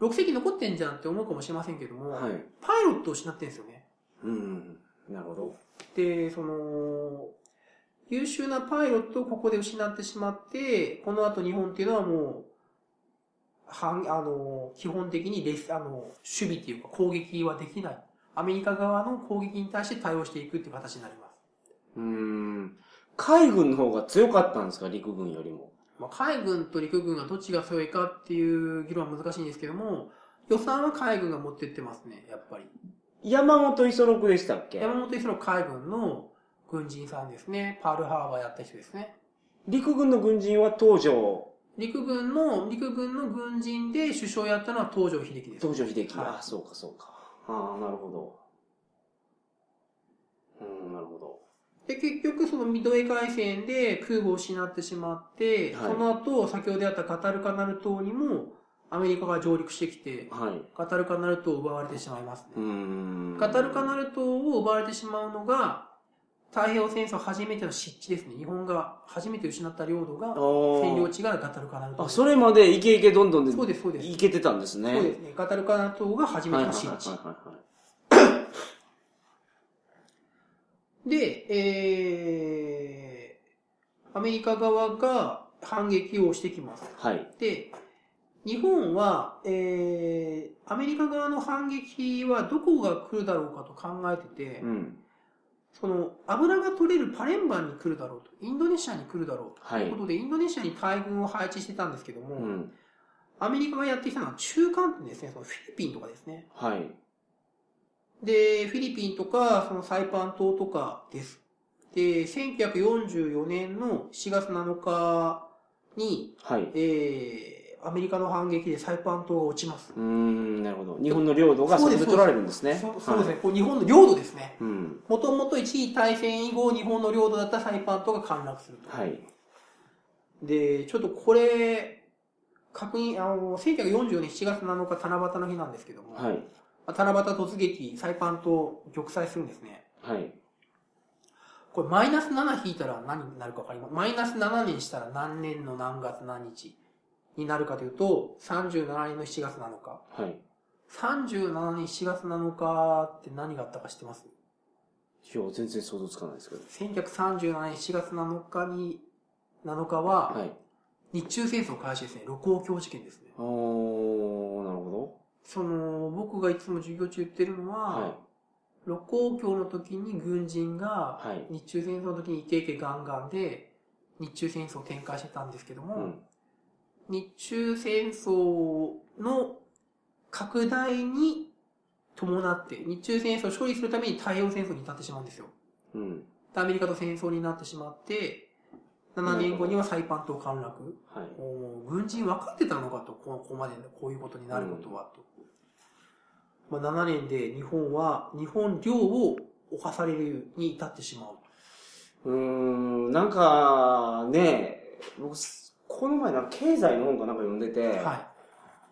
[SPEAKER 2] 6隻残ってんじゃんって思うかもしれませんけども、
[SPEAKER 1] はい。
[SPEAKER 2] パイロットを失ってるんですよね。
[SPEAKER 1] うん。なるほど。
[SPEAKER 2] で、その、優秀なパイロットをここで失ってしまって、この後日本っていうのはもう、反、あの、基本的にレス、あの、守備っていうか攻撃はできない。アメリカ側の攻撃に対して対応していくっていう形になります。
[SPEAKER 1] うん。海軍の方が強かったんですか？陸軍よりも。
[SPEAKER 2] まあ、海軍と陸軍がどっちが強いかっていう議論は難しいんですけども、予算は海軍が持ってってますね、やっぱり。
[SPEAKER 1] 山本五十六でしたっけ？
[SPEAKER 2] 山本五十六海軍の軍人さんですね。パールハーバーやった人ですね。
[SPEAKER 1] 陸軍の軍人は東条、
[SPEAKER 2] 陸軍の、陸軍の軍人で首相やったのは東条英機です。
[SPEAKER 1] 東条英機。
[SPEAKER 2] はい
[SPEAKER 1] ああ、そうかそうか。ああ、なるほど。うん、なるほど。
[SPEAKER 2] で、結局そのミッドウェー海戦で空母を失ってしまって、
[SPEAKER 1] はい
[SPEAKER 2] その後、先ほどやったカタルカナル島にもアメリカが上陸してきて、
[SPEAKER 1] はい。
[SPEAKER 2] カタルカナル島を奪われてしまいますね。
[SPEAKER 1] うーん。
[SPEAKER 2] カタルカナル島を奪われてしまうのが、太平洋戦争初めての失地ですね。日本が初めて失った領土が、占領
[SPEAKER 1] あ
[SPEAKER 2] 地がカタルカナル島
[SPEAKER 1] あ。それまでイケイケどんどんで、
[SPEAKER 2] そうです、そうです。
[SPEAKER 1] いけてたんですね。
[SPEAKER 2] そうですね。カタルカナル島が初めての失地。で、えー、アメリカ側が反撃をしてきます。
[SPEAKER 1] はい。
[SPEAKER 2] で、日本は、えー、アメリカ側の反撃はどこが来るだろうかと考えてて、
[SPEAKER 1] うん。
[SPEAKER 2] その油が取れるパレンバンに来るだろうと、インドネシアに来るだろうと
[SPEAKER 1] はい
[SPEAKER 2] いうことで、インドネシアに大軍を配置してたんですけども、
[SPEAKER 1] うん。
[SPEAKER 2] アメリカがやってきたのは中間点ですね、そのフィリピンとかですね。
[SPEAKER 1] はい。
[SPEAKER 2] で、フィリピンとか、そのサイパン島とかです。で、1944年の7月7日に、
[SPEAKER 1] はい。
[SPEAKER 2] えー、アメリカの反撃でサイパン島が落ちます。
[SPEAKER 1] うーん、なるほど。日本の領土がそこで取られるんですね。
[SPEAKER 2] そうですね、
[SPEAKER 1] はい
[SPEAKER 2] こう日本の領土ですね。
[SPEAKER 1] うん。
[SPEAKER 2] もともと一次大戦以後、日本の領土だったサイパン島が陥落すると。
[SPEAKER 1] はい。
[SPEAKER 2] で、ちょっとこれ、確認、あの、1944年7月7日七夕の日なんですけども、
[SPEAKER 1] はい。
[SPEAKER 2] 七夕突撃、サイパン島玉砕するんですね。
[SPEAKER 1] はい。
[SPEAKER 2] これマイナス7引いたら何になるかわかります？マイナス7年したら何年の何月何日？になるかというと、37年の7月7日。
[SPEAKER 1] はい。
[SPEAKER 2] 37年7月7日って何があったか知ってます？
[SPEAKER 1] いや、全然想像つかないですけど。
[SPEAKER 2] 1937年7月7日に、7日は、
[SPEAKER 1] はい。
[SPEAKER 2] 日中戦争開始ですね。盧溝橋事件ですね。
[SPEAKER 1] おー、なるほ
[SPEAKER 2] その、僕がいつも授業中言ってるの
[SPEAKER 1] ど。
[SPEAKER 2] は、
[SPEAKER 1] は
[SPEAKER 2] 盧溝橋の時に軍人
[SPEAKER 1] い。
[SPEAKER 2] が、
[SPEAKER 1] はい。
[SPEAKER 2] 日中戦争の時にイケイケガンガンで、日中戦争を展開してたんですけども、
[SPEAKER 1] うん。
[SPEAKER 2] 日中戦争の拡大に伴って、日中戦争を処理するために太平洋戦争に至ってしまうんですよ。
[SPEAKER 1] うん。
[SPEAKER 2] でアメリカと戦争になってしまって、7年後にはサイパン島陥落。
[SPEAKER 1] はい。
[SPEAKER 2] もう軍人分かってたのかと、ここまでこういうことになることは、と。まあ、7年で日本は、日本領を侵されるに至ってしまうと。
[SPEAKER 1] うーん、なんか、ね、僕、この前なんか経済の本かなんか読んでて、
[SPEAKER 2] は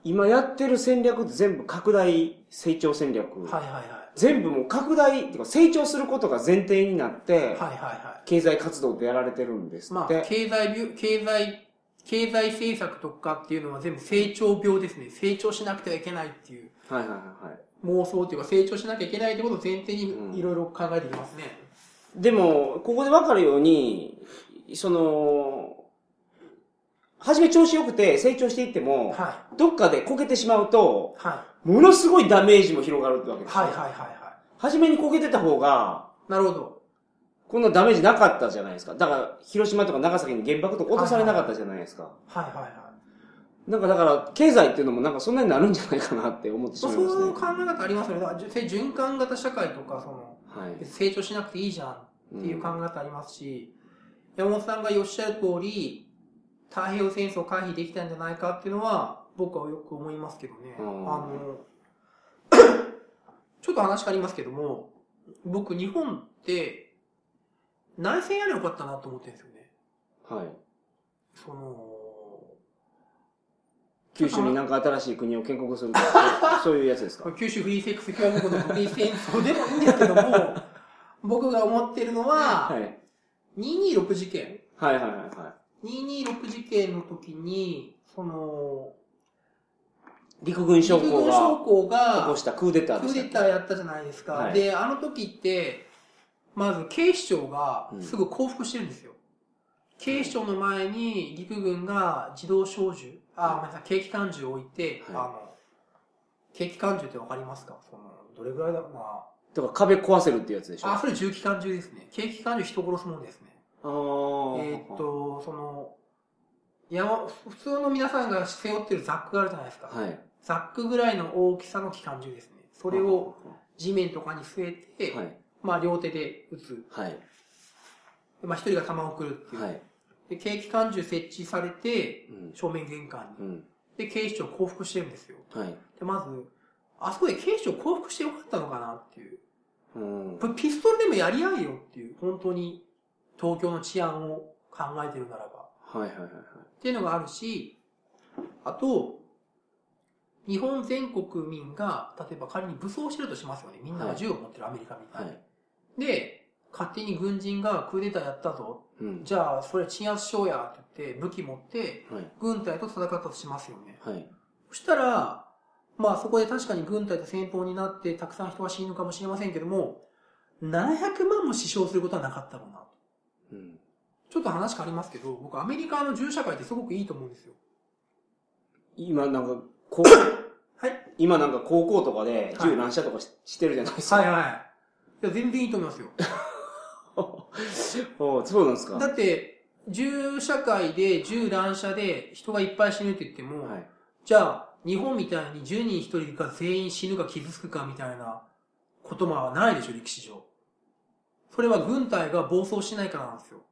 [SPEAKER 1] 今やってる戦略って全部拡大成長戦略。
[SPEAKER 2] い。はいはいはい。
[SPEAKER 1] 全部もう拡大っていうか成長することが前提になって、
[SPEAKER 2] はいはいは
[SPEAKER 1] 経済活動ってやられてるんです
[SPEAKER 2] い。まあ。経済病、経済、経済政策とかっていうのは全部成長病ですね。成長しなくてはいけないっていう
[SPEAKER 1] はいはいはいはい。
[SPEAKER 2] 妄想っていうか成長しなきゃいけないってことを前提
[SPEAKER 1] うん
[SPEAKER 2] にいろいろ考えていきますね。
[SPEAKER 1] でも、ここでわかるように、その、初め調子良くて成長していっても、
[SPEAKER 2] は
[SPEAKER 1] どっかでこけてしまうと
[SPEAKER 2] い。、は
[SPEAKER 1] ものすごいダメージも広がるってわけ
[SPEAKER 2] い。
[SPEAKER 1] ですよ。
[SPEAKER 2] はいはいはいは
[SPEAKER 1] 初めにこけてた方が、
[SPEAKER 2] い。なるほど。
[SPEAKER 1] こんなダメージなかったじゃないですか。だから、広島とか長崎に原爆とか落とされなかったじゃないですか。
[SPEAKER 2] はいはいはい。
[SPEAKER 1] なんかだから、経済っていうのもなんかそんなになるんじゃないかなって思ってし
[SPEAKER 2] ま
[SPEAKER 1] いますね。
[SPEAKER 2] そういう考え方ありますよね。循環型社会とか、その、
[SPEAKER 1] はい。
[SPEAKER 2] 成長しなくていいじゃんっていう考え方ありますし、山本さんがおっしゃる通り、太平洋戦争を回避できたんじゃないかっていうのは、僕はよく思いますけどね。
[SPEAKER 1] うん
[SPEAKER 2] あの、ちょっと話変わりますけども、僕日本って、内戦やればよかったなと思ってるんですよね。
[SPEAKER 1] はい。
[SPEAKER 2] その、
[SPEAKER 1] 九州になんか新しい国を建国するとか、そういうやつですか？
[SPEAKER 2] 九州フリーセックス共和国の独立戦争でもいいんですけども、僕が思ってるのは、
[SPEAKER 1] はい。
[SPEAKER 2] 226事件
[SPEAKER 1] はいはいはいは
[SPEAKER 2] 226事件の時に、その、
[SPEAKER 1] い。陸軍将
[SPEAKER 2] 陸
[SPEAKER 1] 校がしたクーデター
[SPEAKER 2] クーデターやったじゃないですか。
[SPEAKER 1] はい
[SPEAKER 2] で、あの時って、まず警視庁が
[SPEAKER 1] うん
[SPEAKER 2] すぐ降伏してるんですよ。警視庁の前に陸軍が自動小銃、あ、ごめんなさい、軽機関銃を置いて、
[SPEAKER 1] はい
[SPEAKER 2] あの、軽機関銃ってわかりますか？その、どれぐらいだ？ろうな。
[SPEAKER 1] だから壁壊せるってやつでしょ？
[SPEAKER 2] あ、それ重機関銃ですね。軽機関銃人殺すもんですね。えーっ、と、その、山、普通の皆さんが背負ってるザックがあるじゃないですか。
[SPEAKER 1] はい。
[SPEAKER 2] ザックぐらいの大きさの機関銃ですね。それを地面とかに据えて、
[SPEAKER 1] はい。
[SPEAKER 2] まあ両手で撃つ。
[SPEAKER 1] はい。
[SPEAKER 2] でまあ一人が弾を送るっていう。
[SPEAKER 1] はい。
[SPEAKER 2] で、軽機関銃設置されて、
[SPEAKER 1] うん。
[SPEAKER 2] 正面玄関に。
[SPEAKER 1] うん。
[SPEAKER 2] で、警視庁降伏してるんですよ。
[SPEAKER 1] はい。
[SPEAKER 2] で、まず、あそこで警視庁降伏してよかったのかなっていう。
[SPEAKER 1] うん。
[SPEAKER 2] ピストルでもやり合えよっていう。本当に東京の治安を考えてるならば。
[SPEAKER 1] はいはいはいはい。
[SPEAKER 2] っていうのがあるし、あと、日本全国民が、例えば仮に武装してるとしますよね。みんなが銃を持ってるアメリカみたいに。
[SPEAKER 1] はい。
[SPEAKER 2] で、勝手に軍人がクーデターやったぞ。
[SPEAKER 1] うん。
[SPEAKER 2] じゃあ、それ鎮圧しようやって言って、武器持って、
[SPEAKER 1] はい。
[SPEAKER 2] 軍隊と戦ったとしますよね。
[SPEAKER 1] はい。
[SPEAKER 2] そしたら、まあそこで確かに軍隊と戦闘になって、たくさん人が死ぬかもしれませんけども、700万も死傷することはなかったろうな。
[SPEAKER 1] うん。
[SPEAKER 2] ちょっと話変わりますけど、僕アメリカの銃社会ってすごくいいと思うんですよ。
[SPEAKER 1] 今なんか、こ
[SPEAKER 2] はい。
[SPEAKER 1] 今なんか高校とかで銃乱射とかし,、してるじゃないですか。
[SPEAKER 2] はいはい。いや、全然いいと思いますよ。
[SPEAKER 1] おそうなんですか
[SPEAKER 2] だって、銃社会で銃乱射で人がいっぱい死ぬって言っても、
[SPEAKER 1] はい。
[SPEAKER 2] じゃあ、日本みたいに10人1人が全員死ぬか傷つくかみたいなことはないでしょ、歴史上。それは軍隊が暴走しないからなんですよ。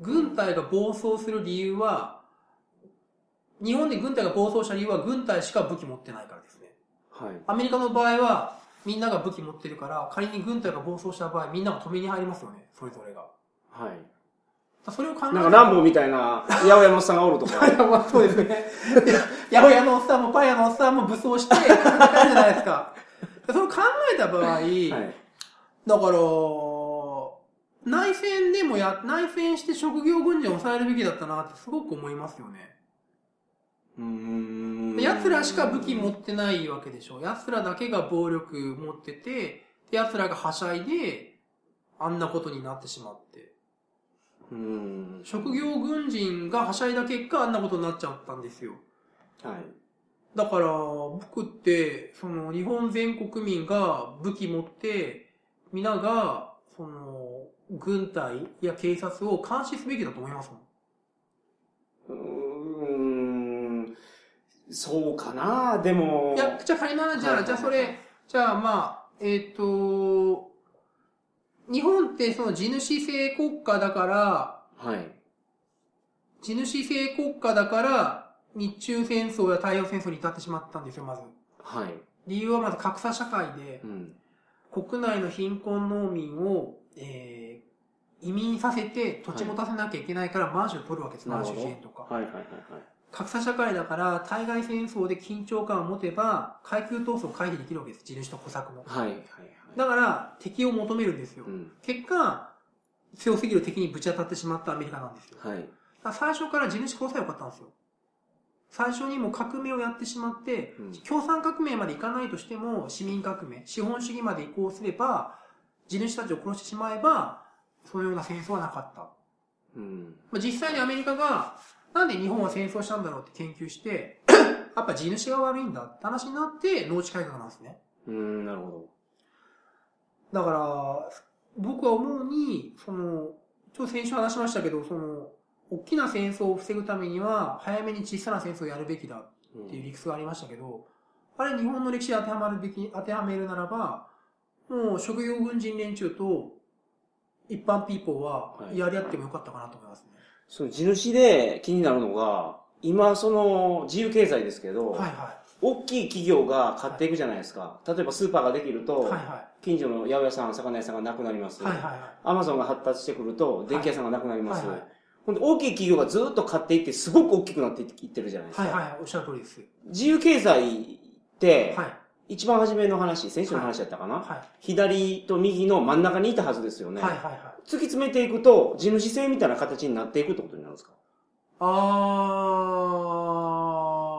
[SPEAKER 2] 軍隊が暴走する理由は、日本で軍隊が暴走した理由は軍隊しか武器持ってないからですね。
[SPEAKER 1] はい。
[SPEAKER 2] アメリカの場合は、みんなが武器持ってるから、仮に軍隊が暴走した場合、みんなが止めに入りますよね、それぞれが。
[SPEAKER 1] はい。
[SPEAKER 2] それを考え
[SPEAKER 1] なんかランボーみたいな、八百屋のおっさんがおるとか。
[SPEAKER 2] まあそうですね。八百屋のおっさんもパン屋のおっさんも武装して、戦うじゃないですか。それを考えた場合、
[SPEAKER 1] はい。
[SPEAKER 2] だから、内戦でもや、内戦して職業軍人を抑えるべきだったなってすごく思いますよね。
[SPEAKER 1] うーん。
[SPEAKER 2] 奴らしか武器持ってないわけでしょ。奴らだけが暴力持ってて、で奴らがはしゃいで、あんなことになってしまって。
[SPEAKER 1] うーん。
[SPEAKER 2] 職業軍人がはしゃいだ結果、あんなことになっちゃったんですよ。
[SPEAKER 1] はい。
[SPEAKER 2] だから、僕って、その、日本全国民が武器持って、皆が、その、軍隊や警察を監視すべきだと思います。
[SPEAKER 1] うーん。そうかなでも。
[SPEAKER 2] いや、じゃあ仮になじゃあ、
[SPEAKER 1] はい
[SPEAKER 2] じゃあそれ、じゃあまあ、えっ、と、日本ってその地主制国家だから、
[SPEAKER 1] はい。
[SPEAKER 2] 地主制国家だから、日中戦争や太平洋戦争に至ってしまったんですよ、まず。
[SPEAKER 1] はい。
[SPEAKER 2] 理由はまず格差社会で、
[SPEAKER 1] うん。
[SPEAKER 2] 国内の貧困農民を、えー、移民させて土地持たせなきゃいけないからマンションを取るわけです、マンション支援とか。
[SPEAKER 1] はいはいはいはい。
[SPEAKER 2] 格差社会だから、対外戦争で緊張感を持てば、階級闘争を回避できるわけです、地主と小作の。
[SPEAKER 1] はいはいはい。
[SPEAKER 2] だから、敵を求めるんですよ
[SPEAKER 1] う。ん。
[SPEAKER 2] 結果、強すぎる敵にぶち当たってしまったアメリカなんですよ。
[SPEAKER 1] はい。
[SPEAKER 2] ら最初から地主殺せばよかったんですよ。最初にもう革命をやってしまって、
[SPEAKER 1] うん
[SPEAKER 2] 共産革命までいかないとしても、市民革命、資本主義まで移行すれば、地主たちを殺してしまえば、そのような戦争はなかった。
[SPEAKER 1] うん。
[SPEAKER 2] まあ実際にアメリカが、なんで日本は戦争したんだろうって研究して、やっぱ地主が悪いんだって話になって、農地改革なんですね。
[SPEAKER 1] うーん、なるほ
[SPEAKER 2] だから、僕は思うに、その、ちょっと先週話しましたけど、その、大きな戦争を防ぐためには、早めに小さな戦争をやるべきだ
[SPEAKER 1] ど。
[SPEAKER 2] っていう理屈がありましたけど、あれ日本の歴史に当てはまるべき、当てはめるならば、もう職業軍人連中と一般ピーポーは
[SPEAKER 1] はい
[SPEAKER 2] やり合ってもよかったかなと思いますね。
[SPEAKER 1] その地主で気になるのが、今その自由経済ですけど、
[SPEAKER 2] はいは
[SPEAKER 1] 大きい企業が買っていくじゃないですか。例えばスーパーができる
[SPEAKER 2] い。
[SPEAKER 1] と、
[SPEAKER 2] はいは
[SPEAKER 1] 近所の八百屋さん、魚屋さんがなくなります。
[SPEAKER 2] い。はいはいは
[SPEAKER 1] アマゾンが発達してくると、電気屋さんがなくなり
[SPEAKER 2] い。
[SPEAKER 1] ます。
[SPEAKER 2] はいはい。
[SPEAKER 1] ほんで、大きい企業がずっと買っていって、すごく大きくなっていってるじゃないですか。
[SPEAKER 2] はいはい。おっしゃる通りです。
[SPEAKER 1] 自由経済って、
[SPEAKER 2] はい。
[SPEAKER 1] 一番初めの話、先週の話だったかな、
[SPEAKER 2] はい。
[SPEAKER 1] 左と右の真ん中にいたはずですよね。
[SPEAKER 2] はいはいはい。
[SPEAKER 1] 突き詰めていくと、地主制みたいな形になっていくってことになるんですか？
[SPEAKER 2] あ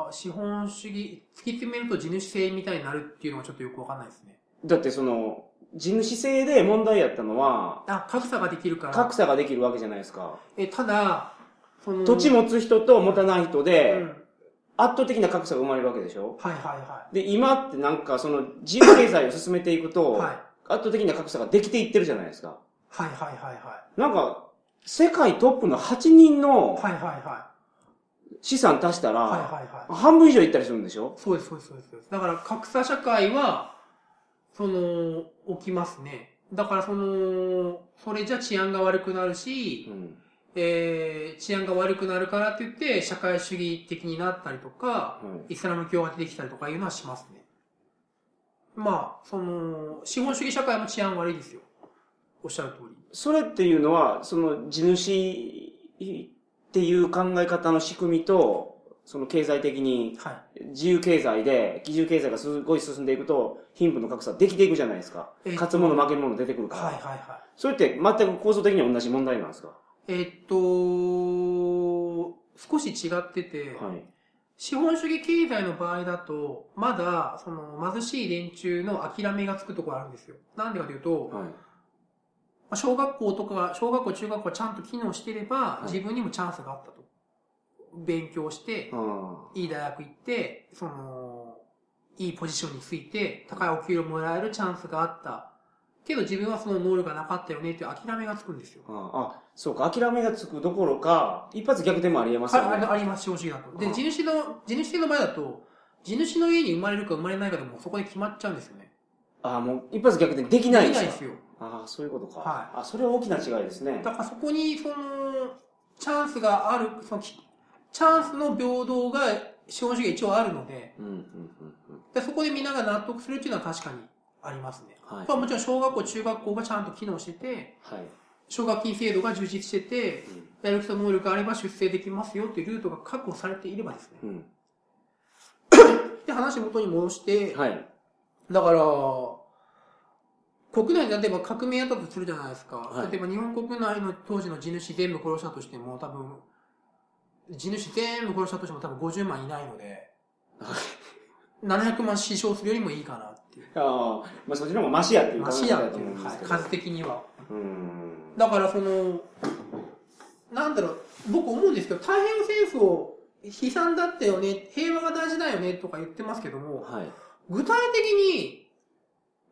[SPEAKER 2] ー、資本主義、突き詰めると地主制みたいになるっていうのがちょっとよくわかんないですね。
[SPEAKER 1] だってその、地主制で問題やったのは、
[SPEAKER 2] あ、格差ができるから。
[SPEAKER 1] 格差ができるわけじゃないですか。
[SPEAKER 2] え、ただ、その、
[SPEAKER 1] 土地持つ人と持たない人
[SPEAKER 2] う
[SPEAKER 1] で、
[SPEAKER 2] ん。
[SPEAKER 1] 圧倒的な格差が生まれるわけでしょ？
[SPEAKER 2] はいはいは
[SPEAKER 1] で、今ってなんかその自由経済を進めていく
[SPEAKER 2] い。
[SPEAKER 1] と、
[SPEAKER 2] はい。
[SPEAKER 1] 圧倒的な格差ができていってるじゃないですか。
[SPEAKER 2] はいはいはいは
[SPEAKER 1] なんか、世界トップの8人の
[SPEAKER 2] はいはいは
[SPEAKER 1] 資産足した
[SPEAKER 2] い。はい
[SPEAKER 1] ら、
[SPEAKER 2] はいはい。
[SPEAKER 1] 半分以上いったりするんでしょ？
[SPEAKER 2] そうです、そうですそうです。だから格差社会は、その、起きますね。だからその、それじゃ治安が悪くなるし、
[SPEAKER 1] うん。
[SPEAKER 2] えー、治安が悪くなるからって言って、社会主義的になったりとか、
[SPEAKER 1] はい
[SPEAKER 2] イスラム教が出てきたりとかいうのはしますね。まあ、その、資本主義社会も治安悪いですよ。おっしゃる通り。
[SPEAKER 1] それっていうのは、その地主っていう考え方の仕組みと、その経済的に
[SPEAKER 2] はい。
[SPEAKER 1] 自由経済で、基準経済がすごい進んでいくと、貧富の格差できていくじゃないですか。
[SPEAKER 2] えっと
[SPEAKER 1] 勝つもの負けるもの出てくるから。
[SPEAKER 2] はいはいはい。
[SPEAKER 1] それって全く構造的には同じ問題なんですか？
[SPEAKER 2] えっと、少し違ってて、
[SPEAKER 1] はい。
[SPEAKER 2] 資本主義経済の場合だと、まだ、その、貧しい連中の諦めがつくところあるんですよ。なんでかというと、ま
[SPEAKER 1] はい。
[SPEAKER 2] あ小学校とか、小学校、中学校ちゃんと機能してれば、
[SPEAKER 1] い
[SPEAKER 2] 自分にもチャンスがあったと。勉強して、
[SPEAKER 1] あ
[SPEAKER 2] いい大学行って、その、いいポジションについて、高いお給料もらえるチャンスがあった。けど自分はその能力がなかったよねっていう諦めがつくんですよ。
[SPEAKER 1] ああ、そうか、諦めがつくどころか、一発逆転もありえますよね。
[SPEAKER 2] あああります、正直だと。で、
[SPEAKER 1] うん
[SPEAKER 2] 地主の、地主制の場合だと、地主の家に生まれるか生まれないかでもそこで決まっちゃうんですよね。
[SPEAKER 1] ああ、もう一発逆転できないんですか？
[SPEAKER 2] できないですよ。
[SPEAKER 1] ああ、そういうことか。
[SPEAKER 2] は
[SPEAKER 1] あ、それは大きな違いですね。
[SPEAKER 2] だからそこに、その、チャンスがある、その、きチャンスの平等が資本主義が一応あるので、
[SPEAKER 1] うん、うん、うん、うん。
[SPEAKER 2] でそこでみんなが納得するっていうのは確かにありますね。
[SPEAKER 1] はい。
[SPEAKER 2] まあもちろん小学校、中学校がちゃんと機能してて、
[SPEAKER 1] はい。
[SPEAKER 2] 奨学金制度が充実してて、やる人能力があれば出世できますよっていうルートが確保されていればですね。
[SPEAKER 1] うん。うん。
[SPEAKER 2] で、話元に戻して、
[SPEAKER 1] はい。
[SPEAKER 2] だから、国内で例えば革命やったとするじゃないですか。
[SPEAKER 1] はい
[SPEAKER 2] 例えば日本国内の当時の地主全部殺したとしても、多分、地主全部殺したとしても多分50万いないので、700万死傷するよりもいいかなっていう。
[SPEAKER 1] ああ、まあそっちの方がマシやっていう
[SPEAKER 2] まあ、
[SPEAKER 1] 考え
[SPEAKER 2] 視野っていう、
[SPEAKER 1] 方だと思うんです
[SPEAKER 2] はい。数的には。
[SPEAKER 1] うーん。
[SPEAKER 2] だからその、なんだろう、僕思うんですけど、太平洋戦争、悲惨だったよね、平和が大事だよねとか言ってますけども、
[SPEAKER 1] はい。
[SPEAKER 2] 具体的に、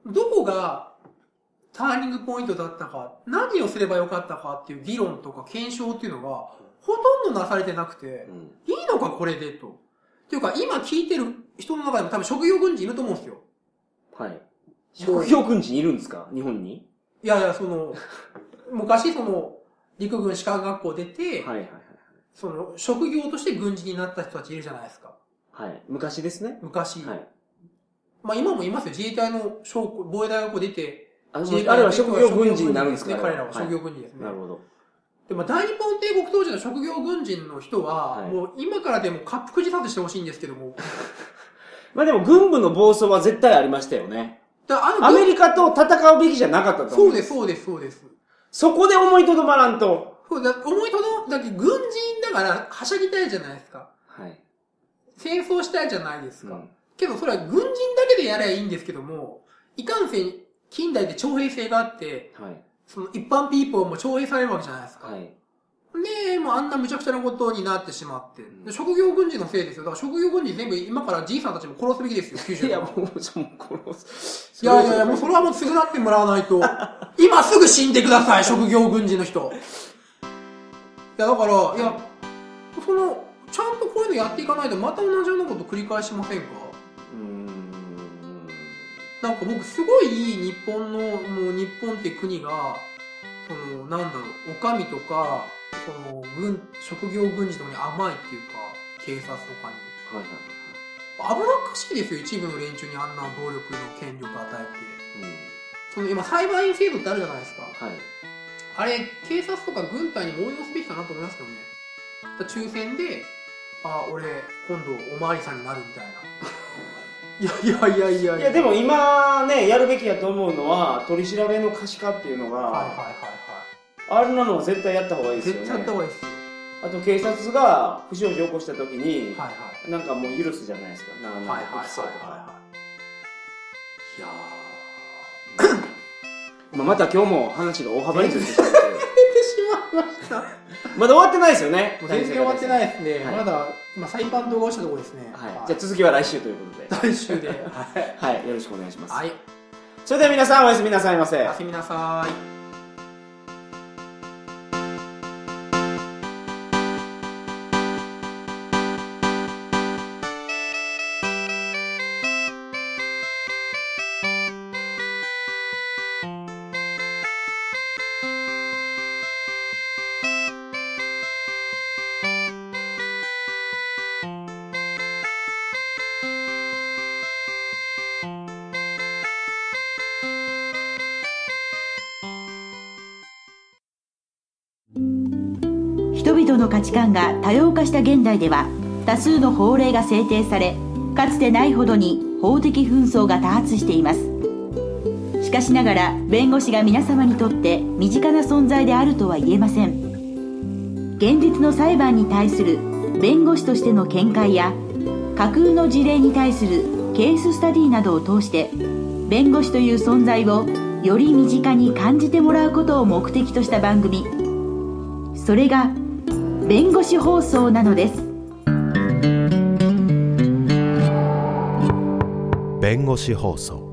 [SPEAKER 2] どこがターニングポイントだったか、何をすればよかったかっていう議論とか検証っていうのが、ほとんどなされてなくて
[SPEAKER 1] う、ん。
[SPEAKER 2] いいのかこれでと。っていうか、今聞いてる人の中でも多分職業軍人いると思うんですよ。
[SPEAKER 1] はい。職業軍人いるんですか？日本に？
[SPEAKER 2] いやいや、その、昔その、陸軍士官学校出て、
[SPEAKER 1] はいはいはい。
[SPEAKER 2] その、職業として軍人になった人たちいるじゃないですか。
[SPEAKER 1] はい。昔ですね。
[SPEAKER 2] 昔。
[SPEAKER 1] はい。
[SPEAKER 2] まあ今もいますよ。自衛隊の将校防衛大学校出て、
[SPEAKER 1] あれは職業軍人になるんですか？
[SPEAKER 2] ね、彼らは
[SPEAKER 1] はい
[SPEAKER 2] 職業軍人ですね。
[SPEAKER 1] なるほど。
[SPEAKER 2] でも大日本帝国当時の職業軍人の人は、
[SPEAKER 1] はい
[SPEAKER 2] もう今からでも滑腹自殺してほしいんですけども。
[SPEAKER 1] まあでも軍部の暴走は絶対ありましたよね。
[SPEAKER 2] だあの
[SPEAKER 1] アメリカと戦うべきじゃなかったと思。
[SPEAKER 2] そうですす、そうです、そうです。
[SPEAKER 1] そこで思いとどまらんと。
[SPEAKER 2] そうだ、思いとど、だって軍人だからはしゃぎたいじゃないですか。
[SPEAKER 1] はい。
[SPEAKER 2] 戦争したいじゃないですか。
[SPEAKER 1] うん
[SPEAKER 2] けどそれは軍人だけでやればいいんですけども、いかんせん近代で徴兵制があって、
[SPEAKER 1] はい。
[SPEAKER 2] その一般ピーポーも徴兵されるわけじゃないですか。
[SPEAKER 1] はい。
[SPEAKER 2] で、もうあんな無茶苦茶なことになってしまって。職業軍人のせいですよ。だから職業軍人全部今からじいさんたちも殺すべきですよ、90
[SPEAKER 1] いや、もう、その、殺す。
[SPEAKER 2] いやいやいや、もうそれはもう償ってもらわないと。今すぐ死んでください、職業軍人の人。いや、だから、いや、その、ちゃんとこういうのやっていかないとまた同じようなこと繰り返しませんか？
[SPEAKER 1] うーん。
[SPEAKER 2] なんか僕すごいいい日本の、もう日本って国が、その、なんだろう、お上とか、その、軍、職業軍人とかに甘いっていうか、警察とかに。
[SPEAKER 1] はいはい
[SPEAKER 2] 危なっかしいですよ、一部の連中にあんな暴力の権力与えて。その今、裁判員制度ってあるじゃないですか。
[SPEAKER 1] はい。はい。
[SPEAKER 2] あれ、警察とか軍隊にも応用すべきかなと思いますけどね。抽選で、あ、俺、今度おまわりさんになるみたいな。いやいやいやいや
[SPEAKER 1] いや、でも今ね、やるべきやと思うのは、取り調べの可視化っていうのが、
[SPEAKER 2] はいはいはい
[SPEAKER 1] あんなのは絶対やった方がいい
[SPEAKER 2] はい。
[SPEAKER 1] ですよね。
[SPEAKER 2] 絶対やった方がいいですよ。
[SPEAKER 1] あと警察が不祥事を起こした時に、
[SPEAKER 2] はいはい。
[SPEAKER 1] なんかもう許すじゃないですか。
[SPEAKER 2] はいはいはい
[SPEAKER 1] 告訴とか
[SPEAKER 2] はいや
[SPEAKER 1] まあ、また今日も話が大幅にずれてしまって。
[SPEAKER 2] まいました。
[SPEAKER 1] まだ終わってないですよね。
[SPEAKER 2] 全然終わってないですね。
[SPEAKER 1] はい
[SPEAKER 2] まだ、今、裁判動画をしたところですね。
[SPEAKER 1] はい。じゃあ続きは来週ということで。
[SPEAKER 2] 来週で。はい。
[SPEAKER 1] はい。よろしくお願いします。
[SPEAKER 2] はい。
[SPEAKER 1] それでは皆さんおやすみなさいませ
[SPEAKER 2] お。やすみなさい。
[SPEAKER 3] 値観が多様化した現代では多数の法令が制定されかつてないほどに法的紛争が多発しています。しかしながら弁護士が皆様にとって身近な存在であるとは言えません。現実の裁判に対する弁護士としての見解や架空の事例に対するケーススタディなどを通して弁護士という存在をより身近に感じてもらうことを目的とした番組。それが弁護士放送なのです。
[SPEAKER 4] 弁護士放送。